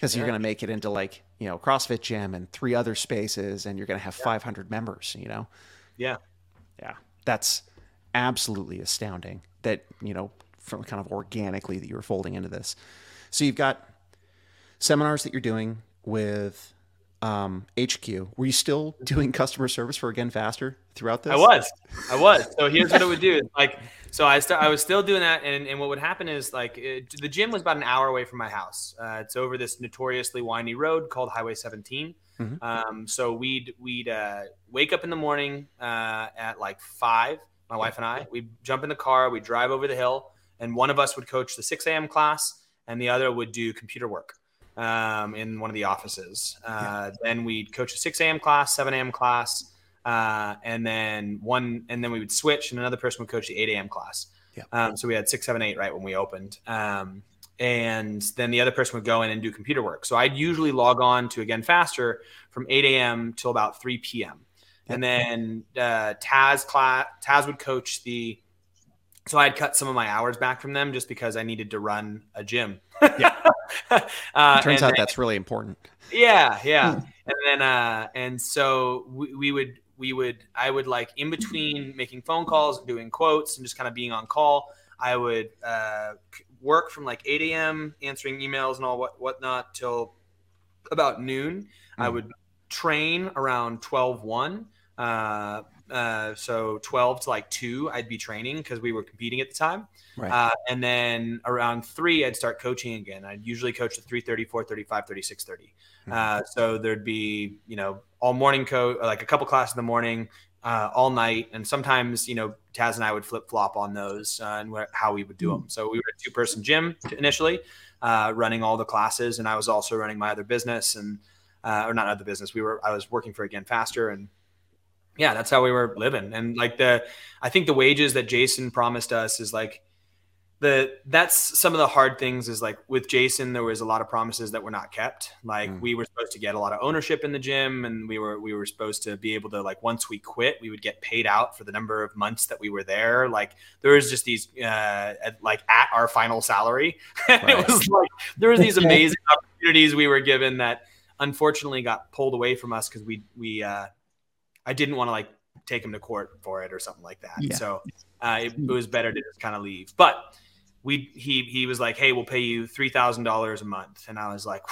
because you're going to make it into like, you know, CrossFit gym and three other spaces and you're going to have 500 members, you know? yeah. Yeah. That's absolutely astounding that, you know, from kind of organically that you were folding into this. So you've got seminars that you're doing with um, HQ. Were you still doing customer service for Again Faster throughout this? I was, I was. So here's what it would do: It's like, so I st- I was still doing that, and, and what would happen is like it, the gym was about an hour away from my house. Uh, it's over this notoriously windy road called Highway 17. Mhm. Um, so we'd we'd uh, wake up in the morning uh, at like five. My wife and I, we'd jump in the car, we drive over the hill, and one of us would coach the 6 a.m. class, and the other would do computer work um, in one of the offices. Uh, Then we'd coach a 6 a.m. class, 7 a.m. class, uh, and then one, and then we would switch, and another person would coach the 8 a.m. class. Yeah. Um, so we had six, seven, eight right when we opened. Um, and then the other person would go in and do computer work. So I'd usually log on to again faster from 8 a.m. till about 3 p.m. And then uh, Taz class, Taz would coach the. So I'd cut some of my hours back from them just because I needed to run a gym. Yeah. uh, Turns and out that's really important. yeah, yeah. And then uh and so we, we would we would I would like in between making phone calls and doing quotes and just kind of being on call, I would uh work from like 8 a.m. answering emails and all what whatnot till about noon. I Mm. would train around 12 1. Uh, uh, so 12 to like 2 i'd be training because we were competing at the time. Right. uh, and then around 3 i'd start coaching again. I'd usually coach at 3.30 4.30 5.30 6.30 uh, so there'd be you know all morning coach like a couple classes in the morning uh, all night. And sometimes you know taz and i would flip flop on those uh, and how we would do them. So we were a two person gym initially uh, running all the classes. And i was also running my other business and uh, or not other business. We were i was working for again faster and yeah that's how we were living and like the i think the wages that jason promised us is like the that's some of the hard things is like with jason there was a lot of promises that were not kept like Mm. we were supposed to get a lot of ownership in the gym and we were we were supposed to be able to like once we quit we would get paid out for the number of months that we were there like there was just these uh at, like at our final salary Right. it was like there was these amazing opportunities we were given that unfortunately got pulled away from us because we we uh I didn't want to like take him to court for it or something like that. Yeah. So uh, it, it was better to just kind of leave. But we he he was like, hey, we'll pay you three thousand dollars a month, and I was like,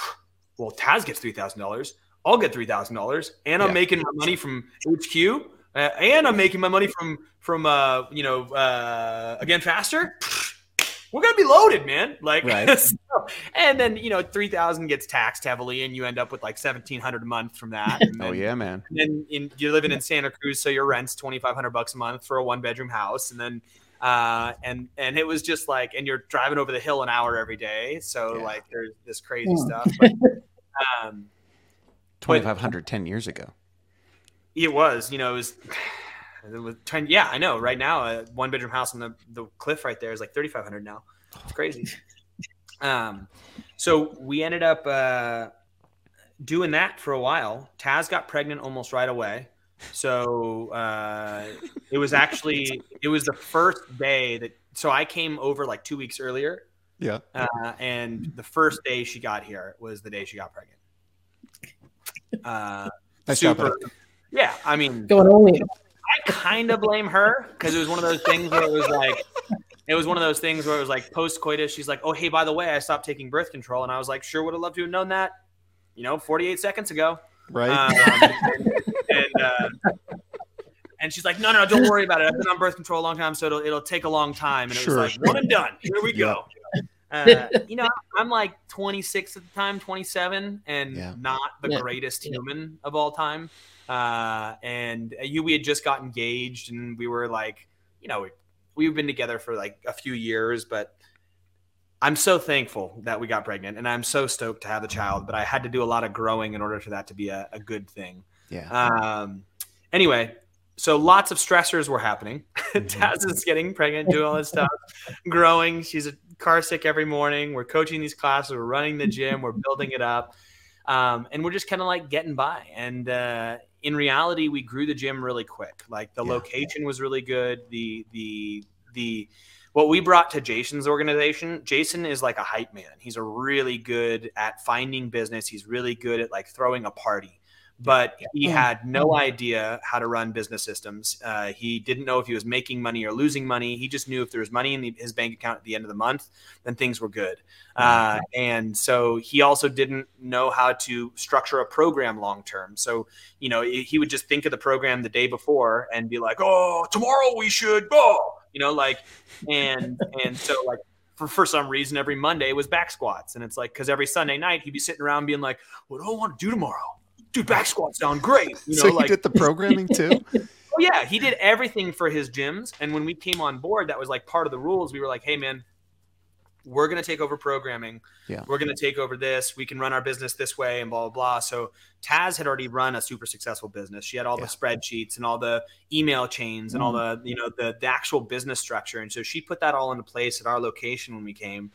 well, Taz gets three thousand dollars. I'll get three thousand dollars, and I'm Yeah. making my money from HQ, uh, and I'm making my money from from uh, you know uh, again faster. We're gonna be loaded, man. Like, Right. so- and then you know, three thousand gets taxed heavily, and you end up with like seventeen hundred a month from that. And Oh yeah, man. and then in, you're living in Santa Cruz, so your rent's twenty five hundred bucks a month for a one bedroom house, and then uh, and and it was just like, and you're driving over the hill an hour every day, so Yeah. like there's this crazy Mm. stuff. But, um, Twenty five hundred ten years ago. it was, you know, it was It was trying, yeah, I know. Right now, a one bedroom house on the, the cliff right there is like 3,500 now. It's crazy. um, so we ended up uh, doing that for a while. Taz got pregnant almost right away. So uh, it was actually it was the first day that. So I came over like two weeks earlier. Yeah. Uh, and the first day she got here was the day she got pregnant. Uh, Nice super. buddy. Yeah, I mean, Going only. I kind of blame her because it was one of those things where it was like, it was one of those things where it was like post coitus. She's like, "Oh, hey, by the way, I stopped taking birth control," and I was like, "Sure, would have loved to have known that, you know, 48 seconds ago." Right. Um, and uh, and she's like, "No, no, don't worry about it. I've been on birth control a long time, so it'll it'll take a long time." And it Sure. was like one and done. Here we go. Uh, you know, I'm like 26 at the time, 27, and Yeah. not the Yeah. greatest Yeah. human of all time. Uh, and you, we had just got engaged, and we were like, you know, we, we've been together for like a few years, but I'm so thankful that we got pregnant, and I'm so stoked to have the child. But I had to do a lot of growing in order for that to be a, a good thing. yeah. Um, anyway, so lots of stressors were happening. Mhm. Taz is getting pregnant, doing all this stuff, growing. She's a car sick every morning. We're coaching these classes, we're running the gym, we're building it up, um, and we're just kind of like getting by. And uh, in reality, we grew the gym really quick. Like the Yeah. location was really good. The the the what we brought to Jason's organization, Jason is like a hype man. He's a really good at finding business. He's really good at like throwing a party. But he had no idea how to run business systems. Uh, he didn't know if he was making money or losing money. He just knew if there was money in the, his bank account at the end of the month, then things were good. Uh, and so he also didn't know how to structure a program long term. So you know he would just think of the program the day before and be like, "Oh, tomorrow we should go," you know, like, and and so like for, for some reason every Monday was back squats, and it's like because every Sunday night he'd be sitting around being like, "What do I want to do tomorrow?" Dude, back squats sound great. You know, so you like did the programming too? Oh, yeah, he did everything for his gyms. And when we came on board, that was like part of the rules. We were like, hey, man, we're going to take over programming. Yeah. We're going to take over this. We can run our business this way and blah, blah, blah. So Taz had already run a super successful business. She had all Yeah. the spreadsheets and all the email chains and all mm. the, you know, the, the actual business structure. And so she put that all into place at our location when we came.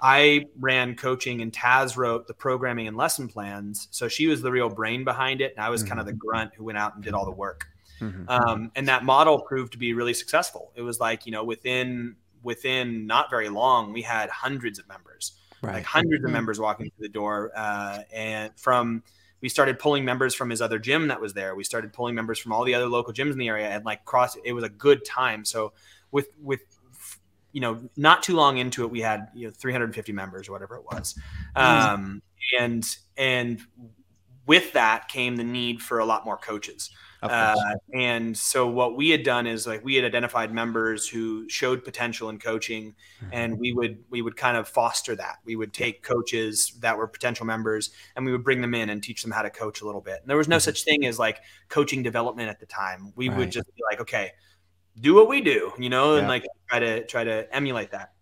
I ran coaching and Taz wrote the programming and lesson plans. So she was the real brain behind it. And I was kind of the grunt who went out and did all the work Mhm. um, and that model proved to be really successful. It was like you know within within not very long we had hundreds of members, Right. like hundreds of Mhm. members walking through the door, uh, and from we started pulling members from his other gym that was there. We started pulling members from all the other local gyms in the area, and like cross. It was a good time. So with with you know not too long into it, we had you know 350 members or whatever it was, um, and and with that came the need for a lot more coaches. Uh, and so what we had done is like we had identified members who showed potential in coaching, Mhm. and we would we would kind of foster that. We would take coaches that were potential members, and we would bring them in and teach them how to coach a little bit. And there was no Mhm. such thing as like coaching development at the time. We Right. would just be like, okay, do what we do, you know, and like try to try to emulate that.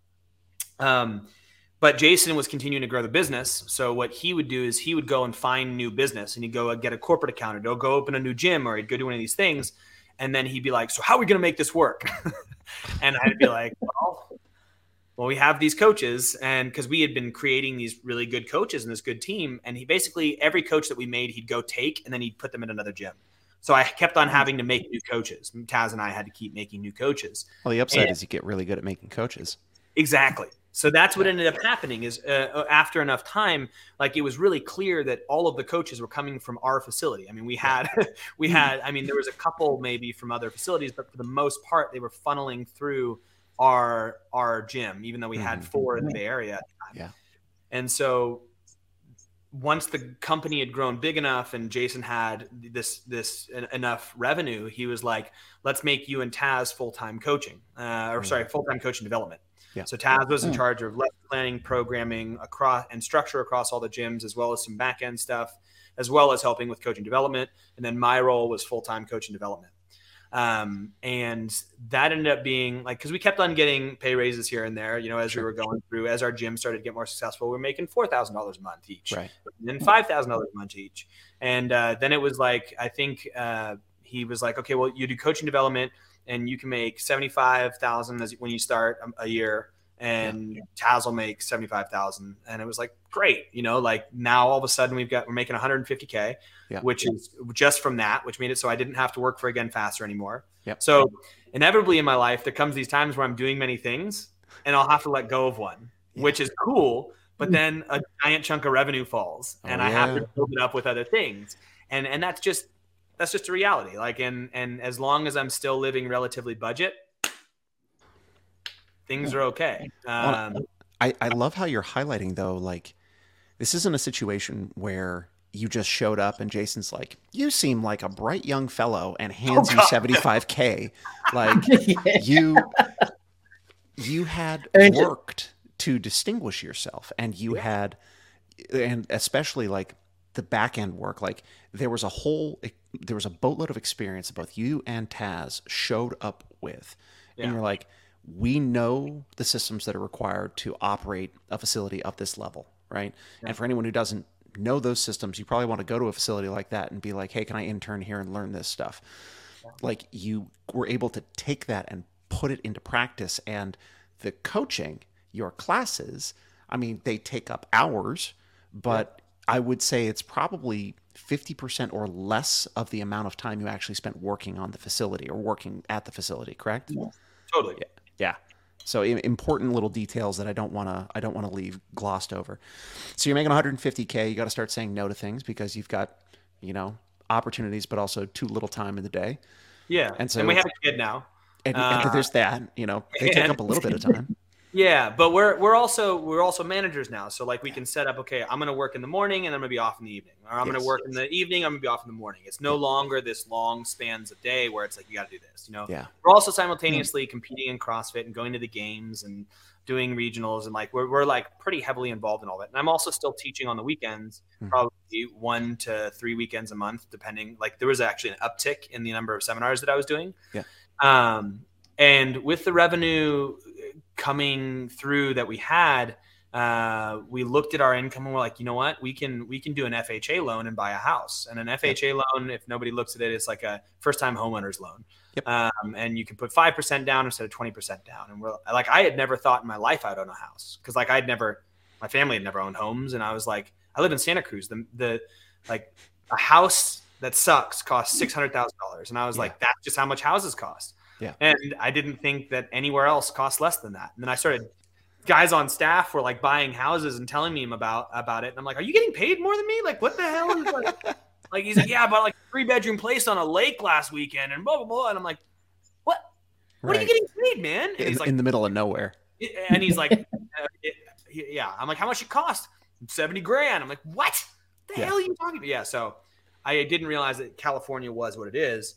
Um, but Jason was continuing to grow the business. So what he would do is he would go and find new business and he'd go get a corporate account or he'd go open a new gym or he'd go do one of these things. And then he'd be like, so how are we going to make this work? and I'd be like, well, well, we have these coaches and because we had been creating these really good coaches and this good team. And he basically, every coach that we made, he'd go take and then he'd put them in another gym. So I kept on having to make new coaches. Taz and I had to keep making new coaches. Well, the upside and- is you get really good at making coaches. Exactly. So that's what ended up happening is uh, after enough time, like it was really clear that all of the coaches were coming from our facility. I mean, we had, we had, I mean, there was a couple maybe from other facilities, but for the most part, they were funneling through our our gym, even though we had Mhm. four in the Bay Area at the time. Yeah. And so once the company had grown big enough and Jason had this this en- enough revenue, he was like, "Let's make you and Taz full time coaching, uh, or Mm. sorry, full time coaching development." Yeah. So Taz was in Mm. charge of lesson planning, programming across and structure across all the gyms, as well as some back end stuff, as well as helping with coaching development. And then my role was full time coaching development. Um, and that ended up being like because we kept on getting pay raises here and there, you know, as Sure. we were going through, as our gym started to get more successful, we are making four thousand dollars a month each Right. and then five thousand dollars a month each. And uh, then it was like I think uh, he was like, okay, well, you do coaching development and you can make 75,000 when you start a, a year and yeah. Taz will make 75,000. And it was like, great. You know, like now all of a sudden we've got, we're making 150K, yeah. which is just from that, which made it so I didn't have to work for again faster anymore. Yep. So inevitably in my life, there comes these times where I'm doing many things and I'll have to let go of one, yeah. which is cool. But hmm. then a giant chunk of revenue falls and oh, I have to build it up with other things. And, and that's just, that's just a reality. Like, and, and as long as I'm still living relatively budget, things are okay. Um, I, I love how you're highlighting though, like this isn't a situation where you just showed up and Jason's like, you seem like a bright young fellow and hands oh, you 75k. like yeah. you, you had worked to distinguish yourself and you yeah. had, and especially like the back end work, like there was a whole, there was a boatload of experience that both you and Taz showed up with. Yeah. And you're like, we know the systems that are required to operate a facility of this level, right? Yeah. And for anyone who doesn't know those systems, you probably want to go to a facility like that and be like, hey, can I intern here and learn this stuff? Yeah. Like you were able to take that and put it into practice. And the coaching, your classes, I mean, they take up hours, but yeah. I would say it's probably 50% or less of the amount of time you actually spent working on the facility or working at the facility, correct? Yeah. Totally. Yeah. Yeah. So important little details that I don't want to I don't want to leave glossed over. So you're making 150k. You got to start saying no to things because you've got you know opportunities, but also too little time in the day. Yeah, and so and we have a kid now. And, uh, and there's that. You know, they take up a little bit of time. Yeah, but we're we're also we're also managers now. So like we can set up, okay, I'm gonna work in the morning and I'm gonna be off in the evening. Or I'm yes. gonna work in the evening, I'm gonna be off in the morning. It's no longer this long spans of day where it's like you gotta do this, you know? Yeah. We're also simultaneously competing in CrossFit and going to the games and doing regionals and like we're, we're like pretty heavily involved in all that. And I'm also still teaching on the weekends, mm-hmm. probably one to three weekends a month, depending. Like there was actually an uptick in the number of seminars that I was doing. Yeah. Um, and with the revenue coming through that we had, uh, we looked at our income and we're like, you know what, we can we can do an FHA loan and buy a house. And an FHA loan, if nobody looks at it, it's like a first time homeowners loan. Yep. Um, and you can put five percent down instead of twenty percent down. And we're like, I had never thought in my life I'd own a house because like I'd never, my family had never owned homes, and I was like, I live in Santa Cruz. The the like a house that sucks costs six hundred thousand dollars, and I was yeah. like, that's just how much houses cost. Yeah. And I didn't think that anywhere else cost less than that. And then I started guys on staff were like buying houses and telling me about about it. And I'm like, are you getting paid more than me? Like, what the hell is like like he's like, yeah, I bought like three bedroom place on a lake last weekend and blah blah blah. And I'm like, what? What right. are you getting paid, man? And he's like, in the middle of nowhere. And he's like, uh, yeah. I'm like, how much it cost? Seventy grand. I'm like, what? The yeah. hell are you talking about? Yeah. So I didn't realize that California was what it is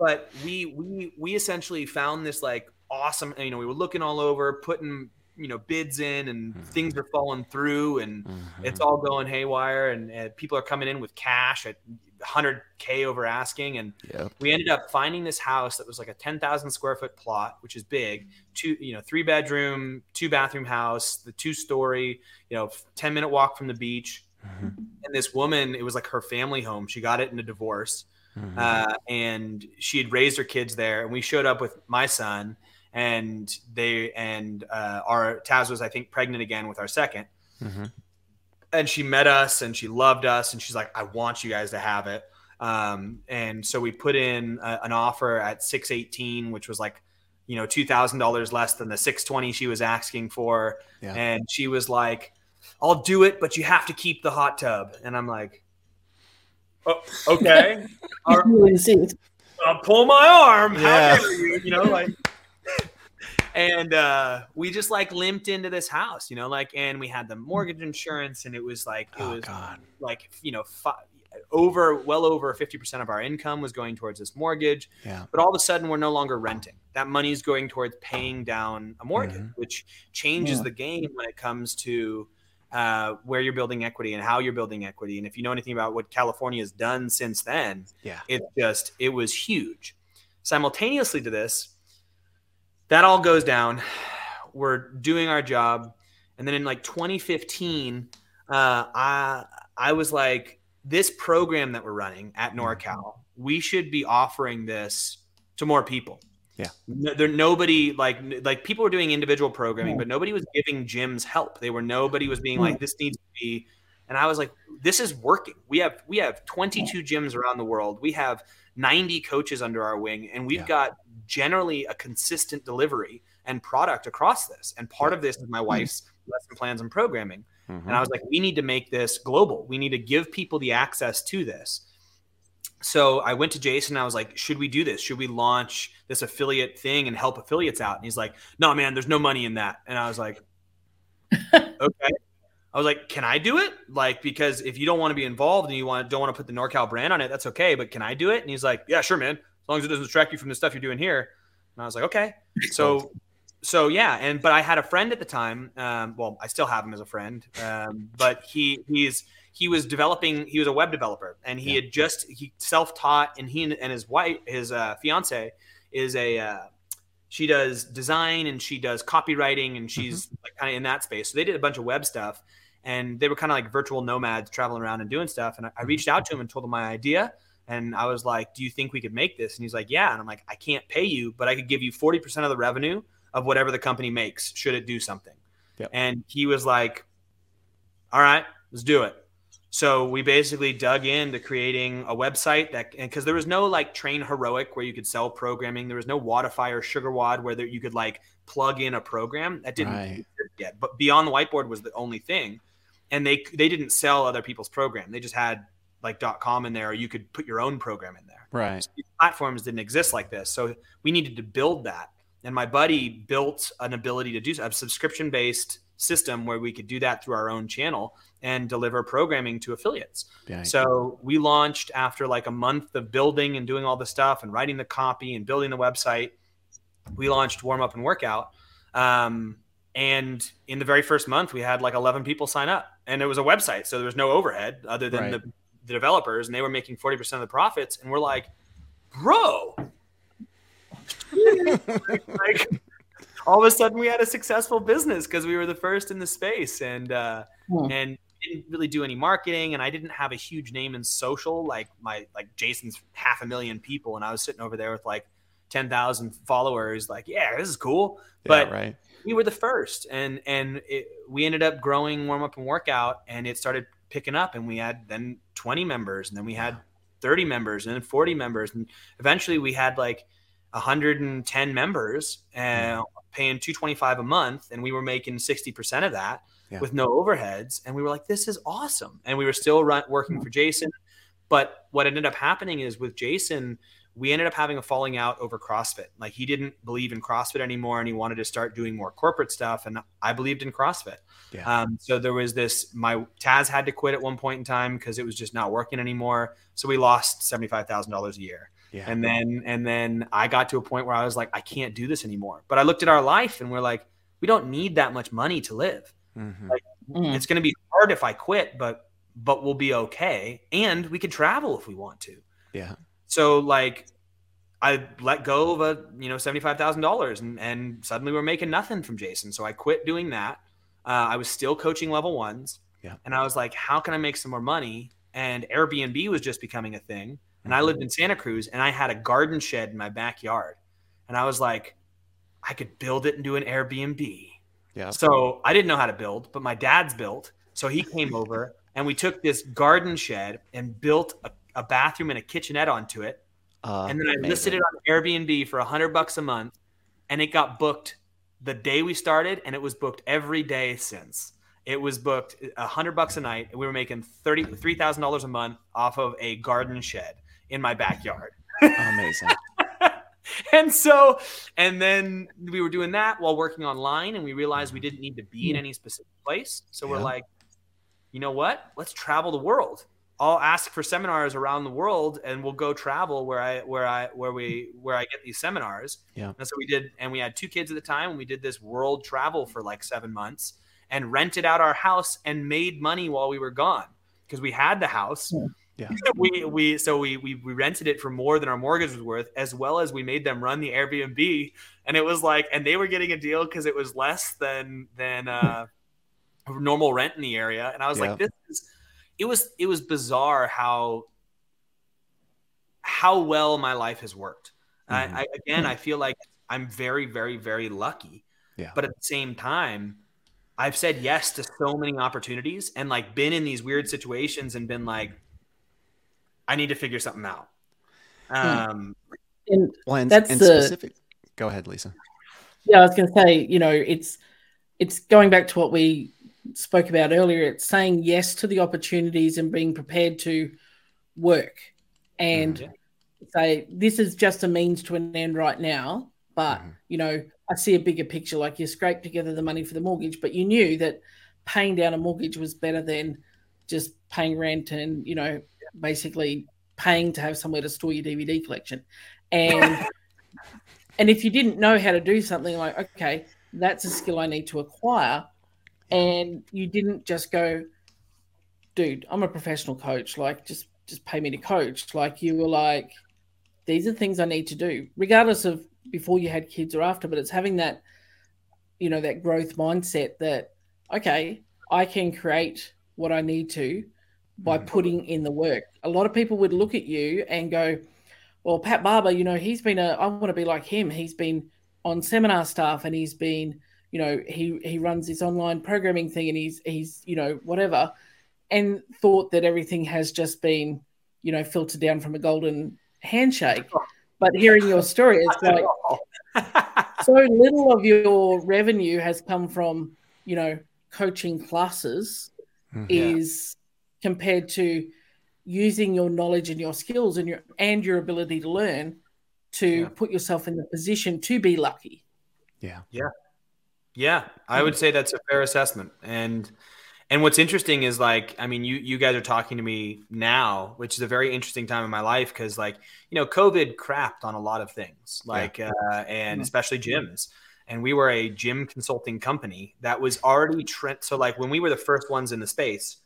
but we we we essentially found this like awesome you know we were looking all over putting you know bids in and mm-hmm. things are falling through and mm-hmm. it's all going haywire and, and, people are coming in with cash at 100k over asking and yep. we ended up finding this house that was like a 10,000 square foot plot which is big two you know three bedroom two bathroom house the two story you know 10 minute walk from the beach mm-hmm. and this woman it was like her family home she got it in a divorce Mm-hmm. Uh, and she had raised her kids there, and we showed up with my son, and they and uh, our Taz was I think pregnant again with our 2nd mm-hmm. and she met us and she loved us, and she's like, I want you guys to have it. Um, and so we put in a, an offer at 618, which was like, you know, $2,000 less than the 620 she was asking for. Yeah. And she was like, I'll do it, but you have to keep the hot tub. And I'm like, Oh, okay. Our, I'll pull my arm. Yeah. You, you know, like and uh, we just like limped into this house, you know, like, and we had the mortgage insurance, and it was like, it oh, was God. like, you know, over well over 50% of our income was going towards this mortgage. Yeah. But all of a sudden, we're no longer renting. That money is going towards paying down a mortgage, mm-hmm. which changes yeah. the game when it comes to uh, where you're building equity and how you're building equity. And if you know anything about what California has done since then, yeah, it just it was huge. Simultaneously to this, that all goes down. We're doing our job, and then in like 2015, uh, I I was like, this program that we're running at Mm-hmm. NorCal, we should be offering this to more people. Yeah. No, there nobody like like people were doing individual programming, but nobody was giving gyms help. They were nobody was being like this needs to be and I was like this is working. We have we have 22 gyms around the world. We have 90 coaches under our wing and we've Yeah. got generally a consistent delivery and product across this. And part of this is my wife's lesson plans and programming. Mhm. And I was like, we need to make this global. We need to give people the access to this. So I went to Jason. And I was like, should we do this? Should we launch this affiliate thing and help affiliates out? And he's like, no, man, there's no money in that. And I was like, okay. I was like, can I do it? Like, because if you don't want to be involved and you want don't want to put the NorCal brand on it, that's okay. But can I do it? And he's like, yeah, sure, man. As long as it doesn't distract you from the stuff you're doing here. And I was like, okay. So, so yeah. And but I had a friend at the time. Um, well, I still have him as a friend. Um, but he he's he was developing. He was a web developer, and he Yeah. had just he self taught, and he and his wife, his uh, fiance, is a uh, she does design and she does copywriting and she's like kind of in that space. So they did a bunch of web stuff and they were kind of like virtual nomads traveling around and doing stuff. And I, I reached out to him and told him my idea. And I was like, Do you think we could make this? And he's like, Yeah. And I'm like, I can't pay you, but I could give you 40% of the revenue of whatever the company makes, should it do something. Yep. And he was like, All right, let's do it. So we basically dug into creating a website that, because there was no like Train Heroic where you could sell programming. There was no Wodify or SugarWOD where there, you could like plug in a program that didn't Right. yet. But Beyond the Whiteboard was the only thing, and they they didn't sell other people's program. They just had like .com in there, or you could put your own program in there Right. these platforms didn't exist like this. So we needed to build that. And my buddy built an ability to do a subscription based system where we could do that through our own channel and deliver programming to affiliates. So we launched after like a month of building and doing all the stuff and writing the copy and building the website. We launched Warm Up and Workout. Um, and in the very first month, we had like 11 people sign up, and it was a website. So there was no overhead other than Right. the, the developers, and they were making 40% of the profits. And we're like, bro, like all of a sudden we had a successful business because we were the first in the space and uh Hmm. and didn't really do any marketing and I didn't have a huge name in social like my like Jason's half a million people and I was sitting over there with like 10,000 followers like yeah this is cool but yeah, right. we were the first and and it, we ended up growing warm up and workout and it started picking up and we had then 20 members and then we had 30 members and then 40 members and eventually we had like 110 members and paying 225 a month and we were making 60% of that Yeah. with no overheads and we were like this is awesome and we were still run, working for jason but what ended up happening is with jason we ended up having a falling out over CrossFit. Like he didn't believe in CrossFit anymore and he wanted to start doing more corporate stuff. And I believed in CrossFit. Yeah. Um, so there was this, my Taz had to quit at one point in time because it was just not working anymore. So we lost $75,000 a year. Yeah. And then, and then I got to a point where I was like, I can't do this anymore. But I looked at our life and we're like, we don't need that much money to live. Mhm. like- Mm. It's going to be hard if I quit, but, but we'll be okay. And we could travel if we want to. yeah. So like I let go of a you know seventy five thousand dollars and and suddenly we're making nothing from Jason. So I quit doing that. Uh, I was still coaching level ones. Yeah. And I was like, how can I make some more money? And Airbnb was just becoming a thing. And I lived in Santa Cruz and I had a garden shed in my backyard. And I was like, I could build it and do an Airbnb. Yeah. So I didn't know how to build, but my dad's built. So he came over and we took this garden shed and built a, a bathroom and a kitchenette onto it. Uh, and then I listed it on Airbnb for a hundred bucks a month, and it got booked the day we started, and it was booked every day since. It was booked a hundred bucks a night, and we were making thirty three thousand dollars a month off of a garden shed in my backyard. Amazing. and so, and then we were doing that while working online, and we realized we didn't need to be in hmm. any specific place. So we're like, you know what? Let's travel the world. I'll ask for seminars around the world, and we'll go travel where I where I where we where I get these seminars. Yeah. And so we did, and we had two kids at the time, and we did this world travel for like seven months, and rented out our house and made money while we were gone because we had the house. Yeah. we we so we, we we rented it for more than our mortgage was worth, as well as we made them run the Airbnb, and it was like, and they were getting a deal because it was less than than uh, normal rent in the area, and I was Yeah. like, this is it was it was bizarre how how well my life has worked. Mm-hmm. I, I, again, I feel like I'm very, very, very lucky. Yeah. But at the same time, I've said yes to so many opportunities and like been in these weird situations and been like, I need to figure something out. Hmm. Um, and, well, and, that's and the, specific. Go ahead, Lisa. Yeah, I was going to say, you know, it's it's going back to what we spoke about earlier. It's saying yes to the opportunities and being prepared to work and mm-hmm. say this is just a means to an end right now. But mm-hmm. you know, I see a bigger picture. Like you scrape together the money for the mortgage, but you knew that paying down a mortgage was better than just paying rent and you know basically paying to have somewhere to store your DVD collection. And and if you didn't know how to do something like okay, that's a skill I need to acquire, and you didn't just go, dude, I'm a professional coach. Like just just pay me to coach. Like you were like, these are things I need to do, regardless of before you had kids or after. But it's having that, you know, that growth mindset that okay, I can create what I need to by mm-hmm. putting in the work. A lot of people would look at you and go, well, Pat Barber, you know, he's been a, I want to be like him. He's been on seminar staff and he's been, you know, he, he runs this online programming thing and he's, he's, you know, whatever. And thought that everything has just been, you know, filtered down from a golden handshake. But hearing your story, it's like so little of your revenue has come from, you know, coaching classes mm-hmm. is compared to using your knowledge and your skills and your and your ability to learn to yeah. put yourself in the position to be lucky. Yeah. Yeah. Yeah. I would say that's a fair assessment. And and what's interesting is like, I mean, you you guys are talking to me now, which is a very interesting time in my life because like, you know, COVID crapped on a lot of things, like yeah. uh, and especially gyms. And we were a gym consulting company that was already trend. So like when we were the first ones in the space,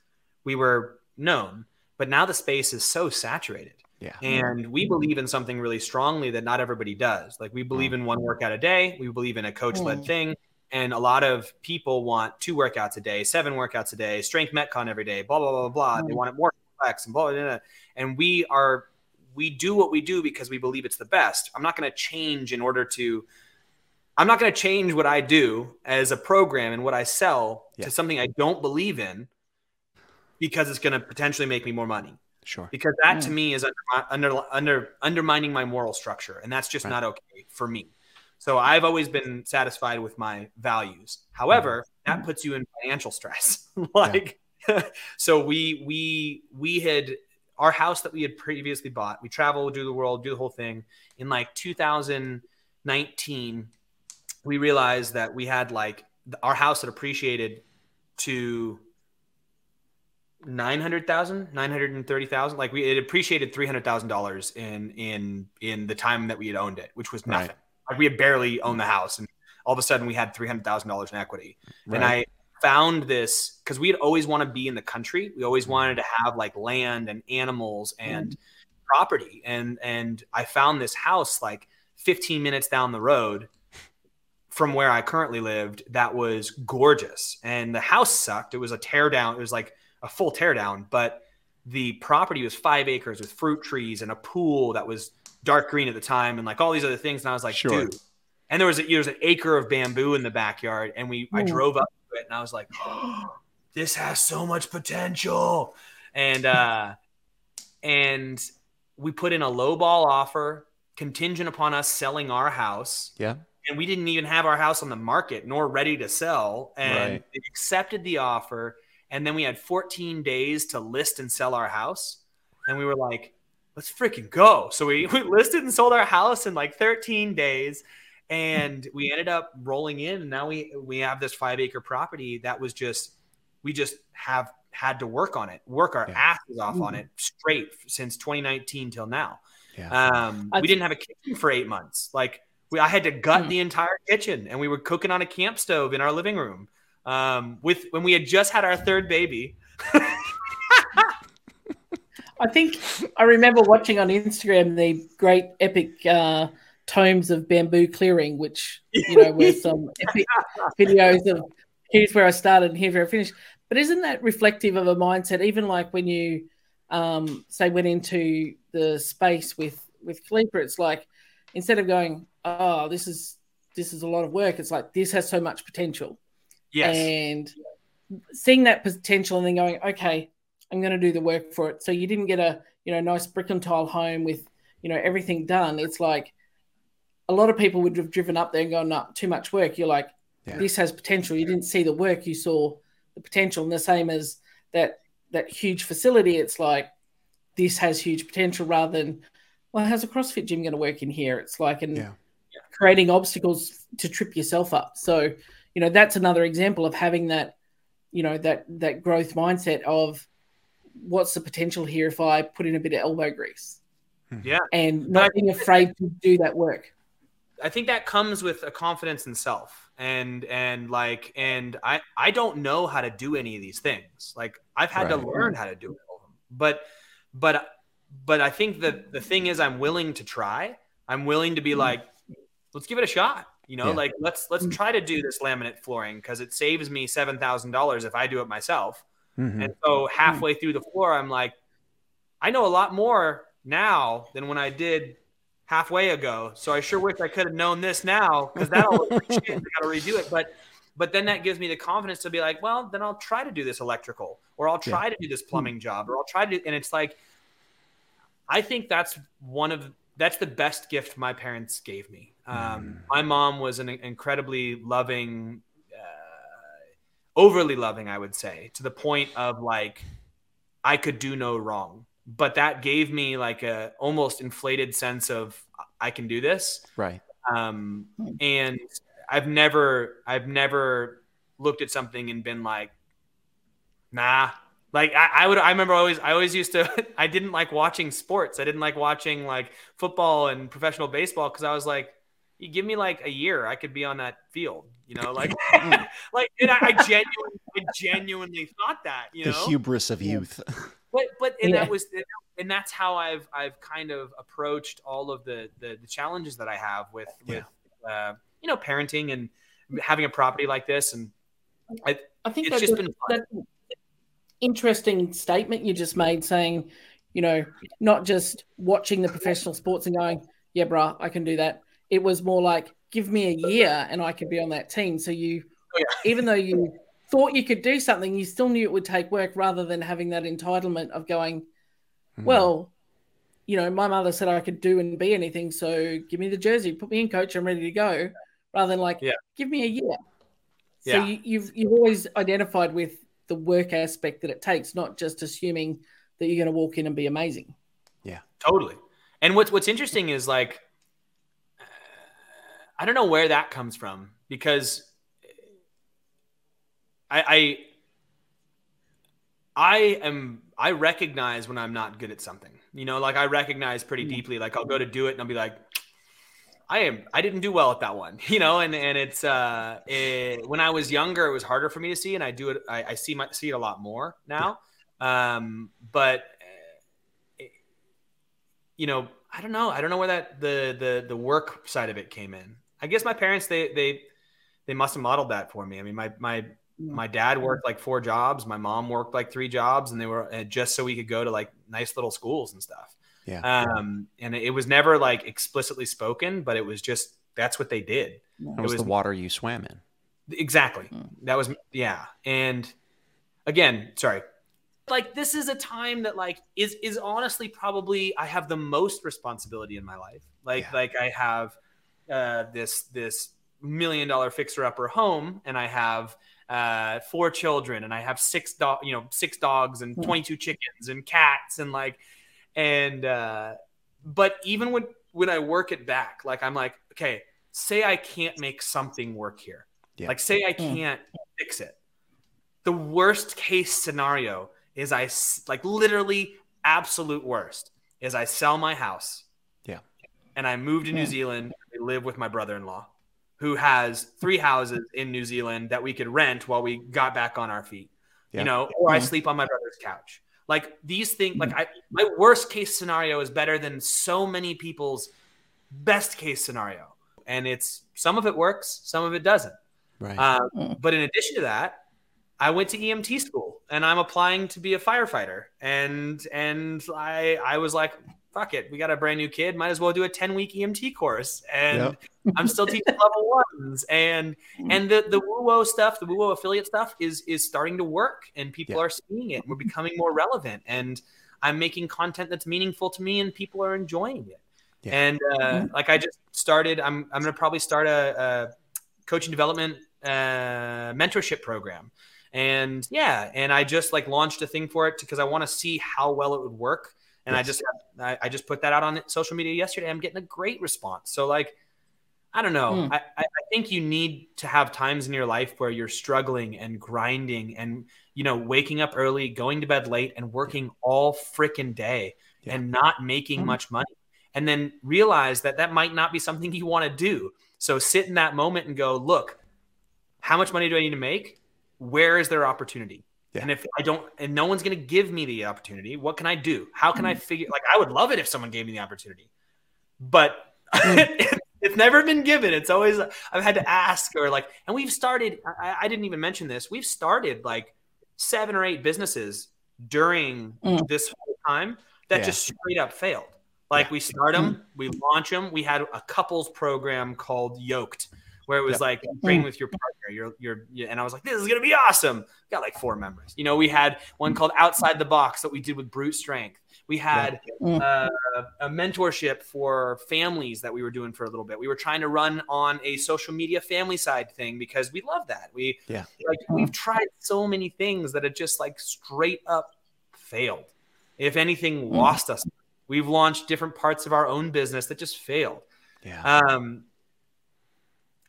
we were known, but now the space is so saturated. Yeah. And we believe in something really strongly that not everybody does. Like we believe mm. in one workout a day, we believe in a coach led mm. thing. And a lot of people want two workouts a day, seven workouts a day, strength metcon every day, blah, blah, blah, blah. Mm. They want it more complex and blah, blah, blah. And we are, we do what we do because we believe it's the best. I'm not going to change in order to, I'm not going to change what I do as a program and what I sell yeah. to something I don't believe in because it's going to potentially make me more money. Sure. Because that to me is under, under, under undermining my moral structure, and that's just right. not okay for me. So I've always been satisfied with my values. However, mm-hmm. that puts you in financial stress. like, yeah. so we we we had our house that we had previously bought. We travel, do the world, do the whole thing. In like 2019, we realized that we had like our house had appreciated to 900,000, 930,000. Like we, it appreciated $300,000 in, in, in the time that we had owned it, which was nothing. Right. Like we had barely owned the house and all of a sudden we had $300,000 in equity. Right. And I found this cause we'd always want to be in the country. We always wanted to have like land and animals and mm. property. And, and I found this house like 15 minutes down the road from where I currently lived that was gorgeous. And the house sucked. It was a tear down. It was like a full teardown, but the property was five acres with fruit trees and a pool that was dark green at the time and like all these other things. And I was like, sure. dude. And there was a, there was an acre of bamboo in the backyard, and we I drove up to it and I was like, oh, this has so much potential. And uh and we put in a low ball offer contingent upon us selling our house. Yeah. And we didn't even have our house on the market nor ready to sell. And right. they accepted the offer and then we had 14 days to list and sell our house. And we were like, let's freaking go. So we, we listed and sold our house in like 13 days. And we ended up rolling in. And now we we have this five acre property that was just we just have had to work on it, work our yeah. asses off on it straight since 2019 till now. Yeah. Um, we didn't have a kitchen for eight months. Like we, I had to gut mm. the entire kitchen, and we were cooking on a camp stove in our living room um, with when we had just had our third baby. I think I remember watching on Instagram the great epic uh, tomes of bamboo clearing, which you know were some epic videos of here's where I started and here's where I finished. but isn't that reflective of a mindset? Even like when you um, say went into the space with with Khalipa, it's like instead of going, oh, this is this is a lot of work. It's like this has so much potential. Yes. And seeing that potential and then going, okay, I'm going to do the work for it. So you didn't get a you know nice brick and tile home with you know everything done. It's like a lot of people would have driven up there and gone, no, too much work. You're like, yeah. this has potential. You didn't see the work, you saw the potential. And the same as that that huge facility, it's like this has huge potential rather than, well, how's a CrossFit gym going to work in here? It's like and yeah. creating obstacles to trip yourself up. So, you know, that's another example of having that, you know, that that growth mindset of what's the potential here if I put in a bit of elbow grease. Yeah. And not being afraid to do that work. I think that comes with a confidence in self and and like and I I don't know how to do any of these things. Like I've had right. to learn how to do it. But but but I think that the thing is I'm willing to try. I'm willing to be mm-hmm. like let's give it a shot. You know, yeah. like let's let's mm. try to do this laminate flooring because it saves me seven thousand dollars if I do it myself. Mm-hmm. And so mm. halfway through the floor, I'm like, I know a lot more now than when I did halfway ago. So I sure wish I could have known this now because that'll I got to redo it. But but then that gives me the confidence to be like, well, then I'll try to do this electrical, or I'll try yeah. to do this plumbing mm. job, or I'll try to. Do, and it's like, I think that's one of that's the best gift my parents gave me. Um, mm. My mom was an incredibly loving, uh, overly loving, I would say, to the point of like I could do no wrong but that gave me like a almost inflated sense of I can do this. Right. Um, and I've never, I've never looked at something and been like, nah. Like I, I would, I remember always, I always used to, I didn't like watching sports. I didn't like watching like football and professional baseball because I was like, you give me like a year, I could be on that field. You know, like, like, and I, I genuinely, I genuinely thought that. You the know, hubris of youth. but but and yeah. that was and that's how I've I've kind of approached all of the the, the challenges that I have with yeah. with uh, you know parenting and having a property like this and I, I think it's just been that interesting statement you just made saying you know not just watching the professional sports and going yeah bruh I can do that it was more like give me a year and I could be on that team so you oh, yeah. even though you thought you could do something, you still knew it would take work rather than having that entitlement of going, mm. well, you know, my mother said I could do and be anything. So give me the jersey, put me in coach, I'm ready to go. Rather than like, yeah. give me a year. So yeah. you, you've you've always identified with the work aspect that it takes, not just assuming that you're going to walk in and be amazing. Yeah, totally. And what's what's interesting is like, I don't know where that comes from because I, I I am I recognize when I'm not good at something. You know, like I recognize pretty deeply. Like I'll go to do it and I'll be like, I am I didn't do well at that one. You know, and and it's uh it, when I was younger, it was harder for me to see, and I do it. I, I see my see it a lot more now. Um, but it, you know, I don't know. I don't know where that the the the work side of it came in. I guess my parents they they they must have modeled that for me. I mean, my my my dad worked like four jobs. My mom worked like three jobs and they were just so we could go to like nice little schools and stuff. Yeah. Um and it was never like explicitly spoken but it was just that's what they did. It was, was the water you swam in. Exactly. Hmm. that was yeah. And again sorry. Like this is a time that like is is honestly probably i have the most responsibility in my life. Like yeah. like i have uh this this million dollar fixer upper home and i have uh, four children and I have six dog, you know, six dogs and hmm. 22 chickens and cats and like, and, uh, but even when, when I work it back, like I'm like, okay, say I can't make something work here. Yeah. Like say I hmm. can't fix it. The worst case scenario is I like literally absolute worst is I sell my house. And I moved to New Zealand. I live with my brother-in-law who has three houses in New Zealand that we could rent while we got back on our feet. Yeah. You know, or I mm-hmm. sleep on my brother's couch. Like these things, like I, my worst case scenario is better than so many people's best case scenario. And it's some of it works, some of it doesn't. Right. Uh, but in addition to that, I went to EMT school and I'm applying to be a firefighter. And and I I was like, fuck it, we got a brand new kid, might as well do a 10 week EMT course. And yep. I'm still teaching level ones. And and the the WUWO stuff, the WUWO affiliate stuff is is starting to work and people are seeing it. We're becoming more relevant. And I'm making content that's meaningful to me and people are enjoying it. Yeah. And uh, mm-hmm. like I just started, I'm I'm gonna probably start a, a coaching development uh, mentorship program and yeah and i just like launched a thing for it because i want to see how well it would work and yes. i just I, I, just put that out on social media yesterday i'm getting a great response so like i don't know mm. I, I think you need to have times in your life where you're struggling and grinding and you know waking up early going to bed late and working all freaking day yeah. and not making mm. much money and then realize that that might not be something you want to do so sit in that moment and go look how much money do i need to make where is their opportunity? Yeah. And if I don't, and no one's going to give me the opportunity, what can I do? How can mm. I figure? Like, I would love it if someone gave me the opportunity, but mm. it's never been given. It's always I've had to ask or like, and we've started. I, I, didn't even mention this. We've started like seven or eight businesses during mm. this whole time that yeah. just straight up failed. Like yeah. we start them, mm. we launch them. We had a couples program called Yoked where it was yep. like train with your partner. You're, you're, you're, and I was like, this is gonna be awesome. Got like four members. You know, we had one called Outside the Box that we did with Brute Strength. We had mm. uh, a mentorship for families that we were doing for a little bit. We were trying to run on a social media family side thing because we love that. We yeah, like we've tried so many things that have just like straight up failed. If anything, mm. lost us. We've launched different parts of our own business that just failed. Yeah. Um,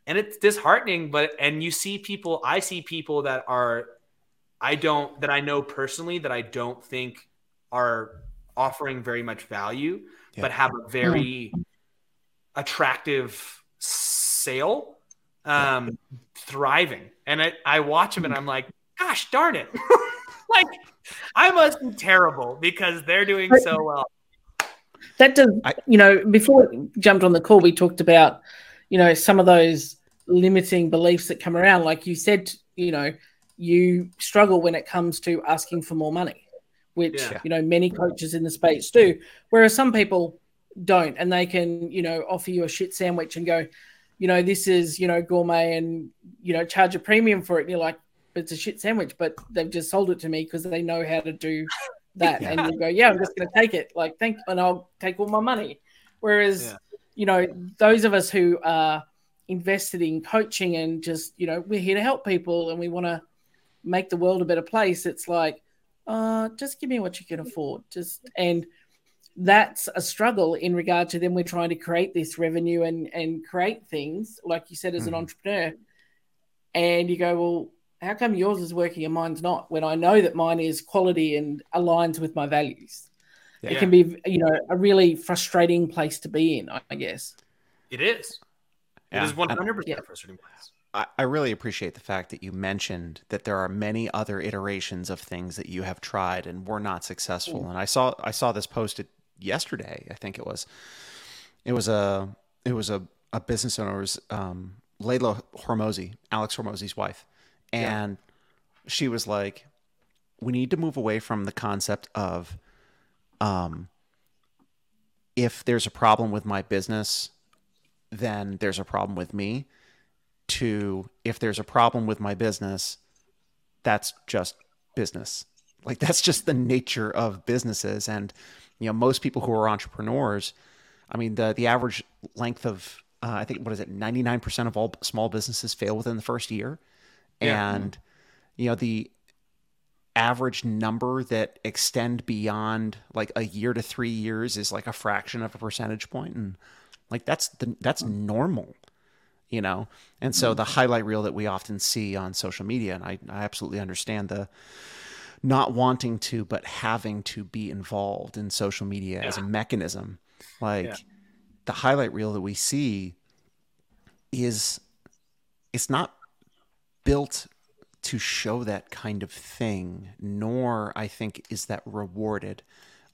and it's disheartening but and you see people i see people that are i don't that i know personally that i don't think are offering very much value yeah. but have a very attractive sale um yeah. thriving and I, I watch them and i'm like gosh darn it like i must be terrible because they're doing so well that does you know before we jumped on the call we talked about you know some of those limiting beliefs that come around like you said you know you struggle when it comes to asking for more money which yeah. you know many coaches in the space do whereas some people don't and they can you know offer you a shit sandwich and go you know this is you know gourmet and you know charge a premium for it and you're like it's a shit sandwich but they've just sold it to me because they know how to do that yeah. and you go yeah i'm just going to take it like thank and i'll take all my money whereas yeah. You know those of us who are invested in coaching and just you know we're here to help people and we want to make the world a better place it's like uh just give me what you can afford. Just and that's a struggle in regard to them. We're trying to create this revenue and and create things like you said as an mm. entrepreneur. And you go well how come yours is working and mine's not? When i know that mine is quality and aligns with my values yeah. it can be you know a really frustrating place to be in i guess it is yeah. It is 100% yeah. frustrating I, I really appreciate the fact that you mentioned that there are many other iterations of things that you have tried and were not successful. Mm. And I saw I saw this posted yesterday. I think it was. It was a it was a, a business owner's um, Leila Hormozi, Alex Hormozi's wife, and yeah. she was like, "We need to move away from the concept of, um, if there's a problem with my business, then there's a problem with me. To if there's a problem with my business that's just business. Like that's just the nature of businesses. And you know most people who are entrepreneurs i mean the the average length of uh, i think what is it 99% of all small businesses fail within the first year. Yeah. and you know the average number that extend beyond like a year to 3 years is like a fraction of a percentage point and like that's the that's hmm. normal, you know. And so hmm. the highlight reel that we often see on social media, and I, I absolutely understand the not wanting to but having to be involved in social media yeah. as a mechanism. Like yeah. the highlight reel that we see is it's not built to show that kind of thing, nor I think is that rewarded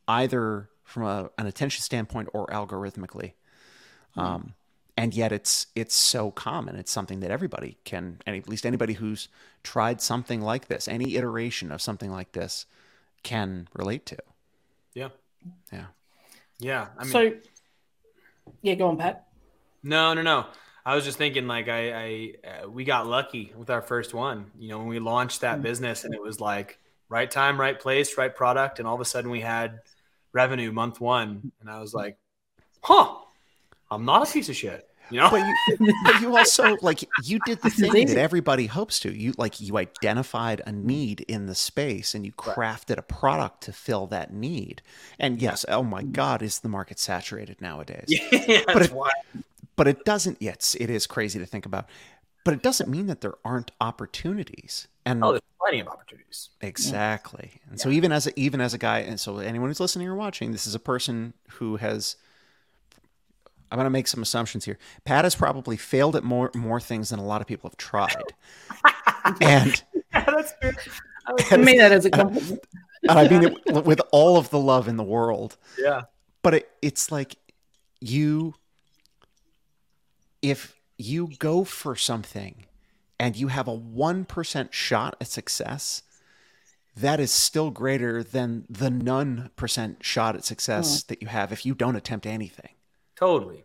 either from a, an attention standpoint or algorithmically. Um, and yet it's it's so common it's something that everybody can and at least anybody who's tried something like this any iteration of something like this can relate to Yeah. yeah Yeah. I mean, so, yeah, go on, Pat. no, no, no. I was just thinking, like, I, I, uh, we got lucky with our first one. You know, when we launched that mm. business, and it was like right time, right place, right product, and all of a sudden we had revenue month one, and I was like, huh, I'm not a piece of shit. You know, but you, but you also like you did the This thing that everybody hopes to. You like you identified a mm. need in the space and you crafted a product to fill that need. And yes oh my mm. god is the market saturated nowadays. Yeah, But that's it- why. But it doesn't yes it is crazy to think about but it doesn't mean that there aren't opportunities and Oh, there's plenty of opportunities. Exactly. And so even as a, even as a guy, and so anyone who's listening or watching, this is a person who has. I'm going to make some assumptions here. Pat has probably failed at more more things than a lot of people have tried, and Yeah, that's good. I was- I mean that as a compliment. and I mean it with all of the love in the world. yeah, But it, it's like you, if you go for something and you have a 1% shot at success, that is still greater than the none percent shot at success that you have if you don't attempt anything. totally,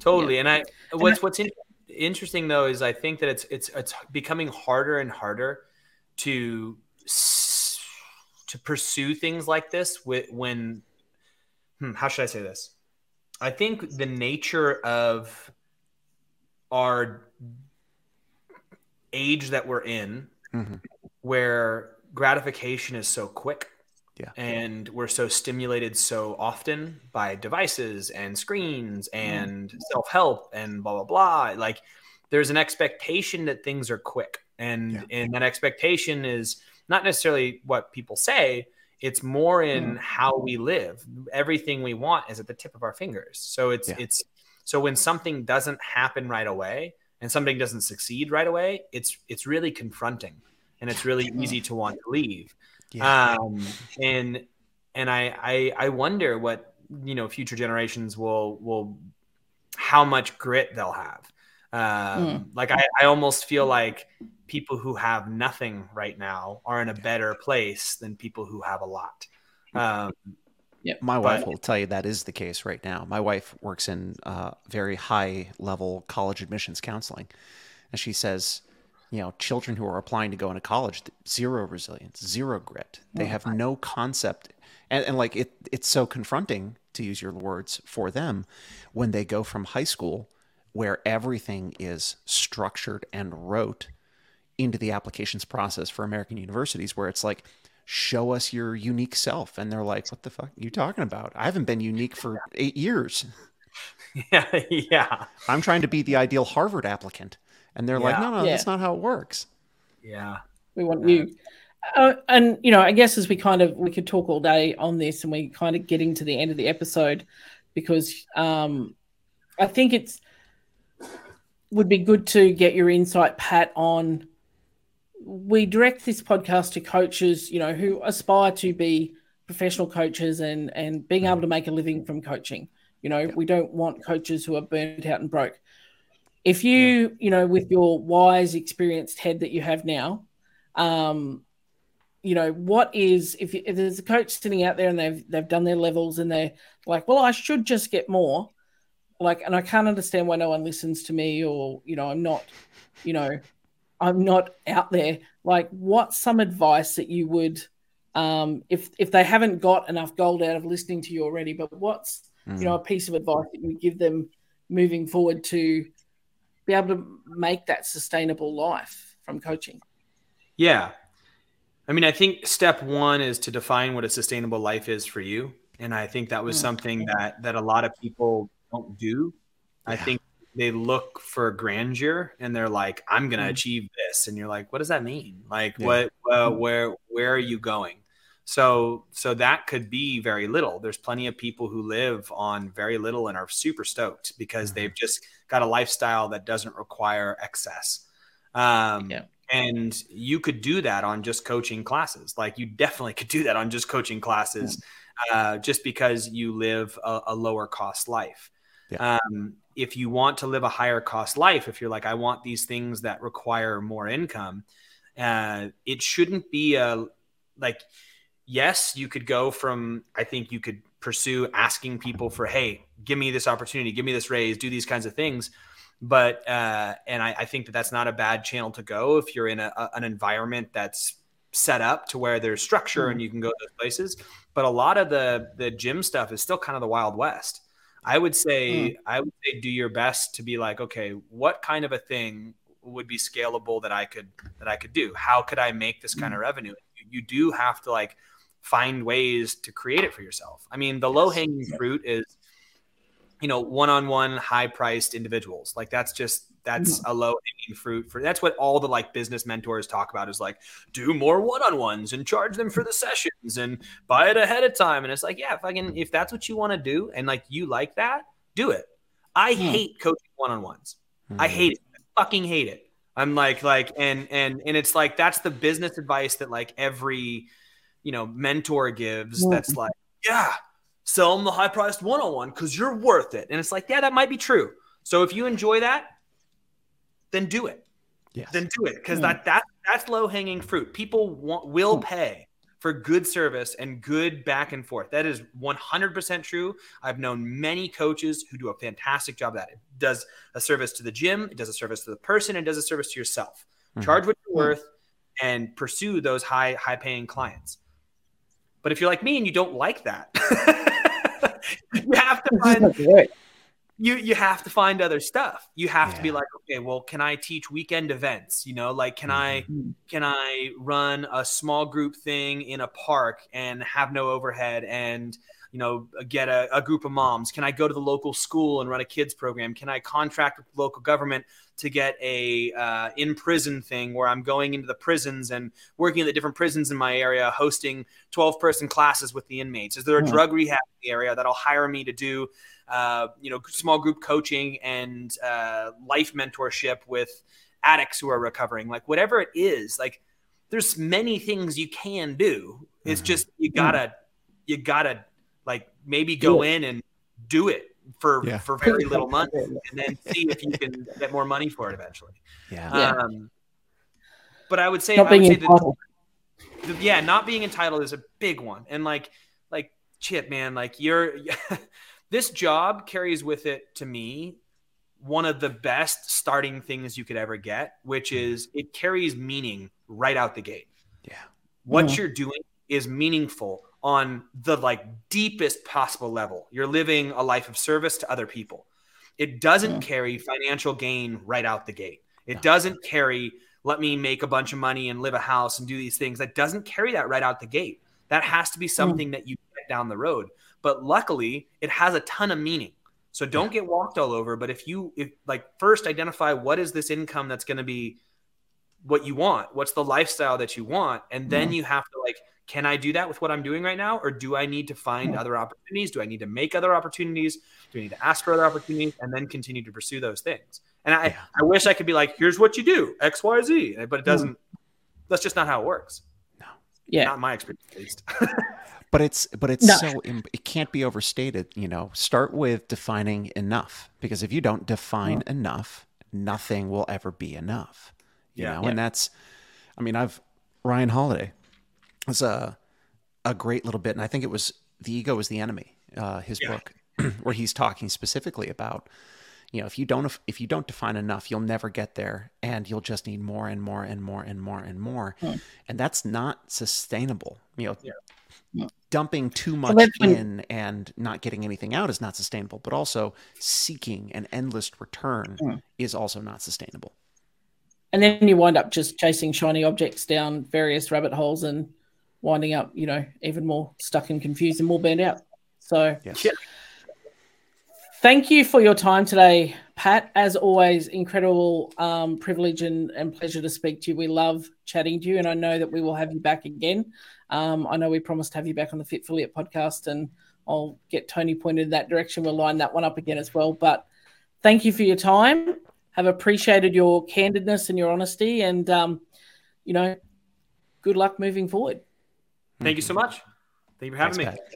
totally. And I, what's what's in, interesting though is I think that it's it's it's becoming harder and harder to to pursue things like this with when hmm, how should I say this? I think the nature of our age that we're in, Mhm. where gratification is so quick Yeah. and we're so stimulated so often by devices and screens and self-help and blah blah blah like there's an expectation that things are quick and Yeah. and that expectation is not necessarily what people say it's more in how we live everything we want is at the tip of our fingers so it's Yeah. it's so when something doesn't happen right away and something doesn't succeed right away it's it's really confronting and it's really easy to want to leave Yeah. um, and and I, I I wonder what you know future generations will will how much grit they'll have. Um, Like I, I almost feel like people who have nothing right now are in a better place than people who have a lot. Um, My wife will tell you that is the case right now. My wife works in uh, very high level college admissions counseling. And she says, you know, children who are applying to go into college, zero resilience, zero grit. They have no concept. And, and like it, it's so confronting, to use your words, for them when they go from high school where everything is structured and rote into the applications process for American universities where it's like, show us your unique self. And they're like, what the fuck are you talking about? I haven't been unique for eight years. yeah, yeah, I'm trying to be the ideal Harvard applicant. And they're like, no, no, Yeah. that's not how it works. yeah. We want you. Uh, and you know, I guess as we kind of we could talk all day on this, and we're kind of getting to the end of the episode because um, I think it's would be good to get your insight, Pat, on. We direct this podcast to coaches, you know, who aspire to be professional coaches and and being able to make a living from coaching. You know, we don't want coaches who are burnt out and broke. If you, you know, with your wise, experienced head that you have now, um, you know, what is if, if there's a coach sitting out there and they've they've done their levels and they're like, well, I should just get more, like, and I can't understand why no one listens to me or you know, I'm not, you know, I'm not out there. Like, what's some advice that you would, um, if if they haven't got enough gold out of listening to you already, but what's you know a piece of advice that you give them moving forward to be able to make that sustainable life from coaching? Yeah. I mean, I think step one is to define what a sustainable life is for you. And I think that was Mm. something that that a lot of people don't do. I think they look for grandeur and they're like, I'm gonna Mm. achieve this. And you're like, what does that mean? Like Yeah. what uh, where where are you going? So so that could be very little. There's plenty of people who live on very little and are super stoked because Mhm. they've just got a lifestyle that doesn't require excess. Um, Yeah. and you could do that on just coaching classes. Like you definitely could do that on just coaching classes, uh, just because you live a, a lower cost life. Yeah. Um, if you want to live a higher cost life, if you're like, I want these things that require more income, uh, it shouldn't be a like, yes, you could go from, I think you could pursue asking people for, hey, give me this opportunity, give me this raise, do these kinds of things. But, uh, and I, I think that that's not a bad channel to go if you're in a, a, an environment that's set up to where there's structure and you can go to those places. But a lot of the, the gym stuff is still kind of the wild west. I would say, mm. I would say do your best to be like, okay, what kind of a thing would be scalable that I could that I could do? How could I make this kind of mm. revenue? You do have to like find ways to create it for yourself. I mean, the low hanging fruit is, you know, one on one, high priced individuals. Like that's just that's mm-hmm. a low hanging fruit for that's what all the like business mentors talk about is like do more one on ones and charge them for the sessions and buy it ahead of time. And it's like, yeah, if I can, if that's what you want to do and like you like that, do it. I mm. hate coaching one on ones. Mm. I hate it. I fucking hate it. I'm like, like, and, and, and it's like, that's the business advice that like every, you know, mentor gives that's like, yeah, sell them the high priced one on one because you're worth it. And it's like, yeah, that might be true. So if you enjoy that, then do it. Yes. Then do it because that that that's low hanging fruit. People want will pay for good service and good back and forth. That is 100% true. I've known many coaches who do a fantastic job that. It does a service to the gym, it does a service to the person, and does a service to yourself. Mm-hmm. Charge what you're worth and pursue those high high paying clients. But if you're like me and you don't like that, you have to find you you have to find other stuff. You have yeah. to be like, okay, well, can I teach weekend events? You know, like can mm-hmm. I can I run a small group thing in a park and have no overhead and you know get a, a group of moms can i go to the local school and run a kids program can i contract with local government to get a uh, in prison thing where I'm going into the prisons and working in the different prisons in my area, hosting 12 person classes with the inmates? Is there a drug rehab in the area that'll hire me to do, uh, you know, small group coaching and uh, life mentorship with addicts who are recovering? Like whatever it is, like there's many things you can do. It's mm-hmm. just you gotta you gotta like maybe go in and do it for yeah. for very little money, and then see if you can get more money for it eventually. Yeah. Um, but I would say, I would say that, the, yeah, not being entitled is a big one, and like like Chip, man, like you're this job carries with it to me one of the best starting things you could ever get, which mm. is it carries meaning right out the gate. Yeah. What mm. you're doing is meaningful on the like deepest possible level. You're living a life of service to other people. It doesn't yeah. carry financial gain right out the gate. It doesn't carry let me make a bunch of money and live a house and do these things. That doesn't carry that right out the gate. That has to be something that you get down the road. But luckily, it has a ton of meaning. So don't yeah. get walked all over. But if you if like first identify what is this income that's going to be what you want, what's the lifestyle that you want, and then mm-hmm. you have to like can I do that with what I'm doing right now? Or do I need to find other opportunities? Do I need to make other opportunities? Do I need to ask for other opportunities and then continue to pursue those things? And I, yeah. I wish I could be like, here's what you do, X, Y, Z, but it mm. doesn't. That's just not how it works. No. Yeah. Not my experience, at least. but it's but it's no. so it can't be overstated. You know, start with defining enough because if you don't define enough, nothing will ever be enough. You yeah. know, yeah. and that's. I mean, I've Ryan Holiday was a a great little bit, and I think it was "The Ego Is the Enemy," uh, his yeah. book, where he's talking specifically about you know if you don't if you don't define enough you'll never get there and you'll just need more and more and more and more and more hmm. and that's not sustainable you know yeah. Dumping too much in and not getting anything out is not sustainable but also seeking an endless return is also not sustainable and then you wind up just chasing shiny objects down various rabbit holes and winding up, you know, even more stuck and confused and more burned out. So, yes. Thank you for your time today, Pat. As always, incredible um, privilege and, and pleasure to speak to you. We love chatting to you, and I know that we will have you back again. Um, I know we promised to have you back on the Fitfilliate podcast, and I'll get Tony pointed in that direction. We'll line that one up again as well. But thank you for your time. Have appreciated your candidness and your honesty, and um, you know, good luck moving forward. Thank you so much. Thank you for having Thanks, me. Pat.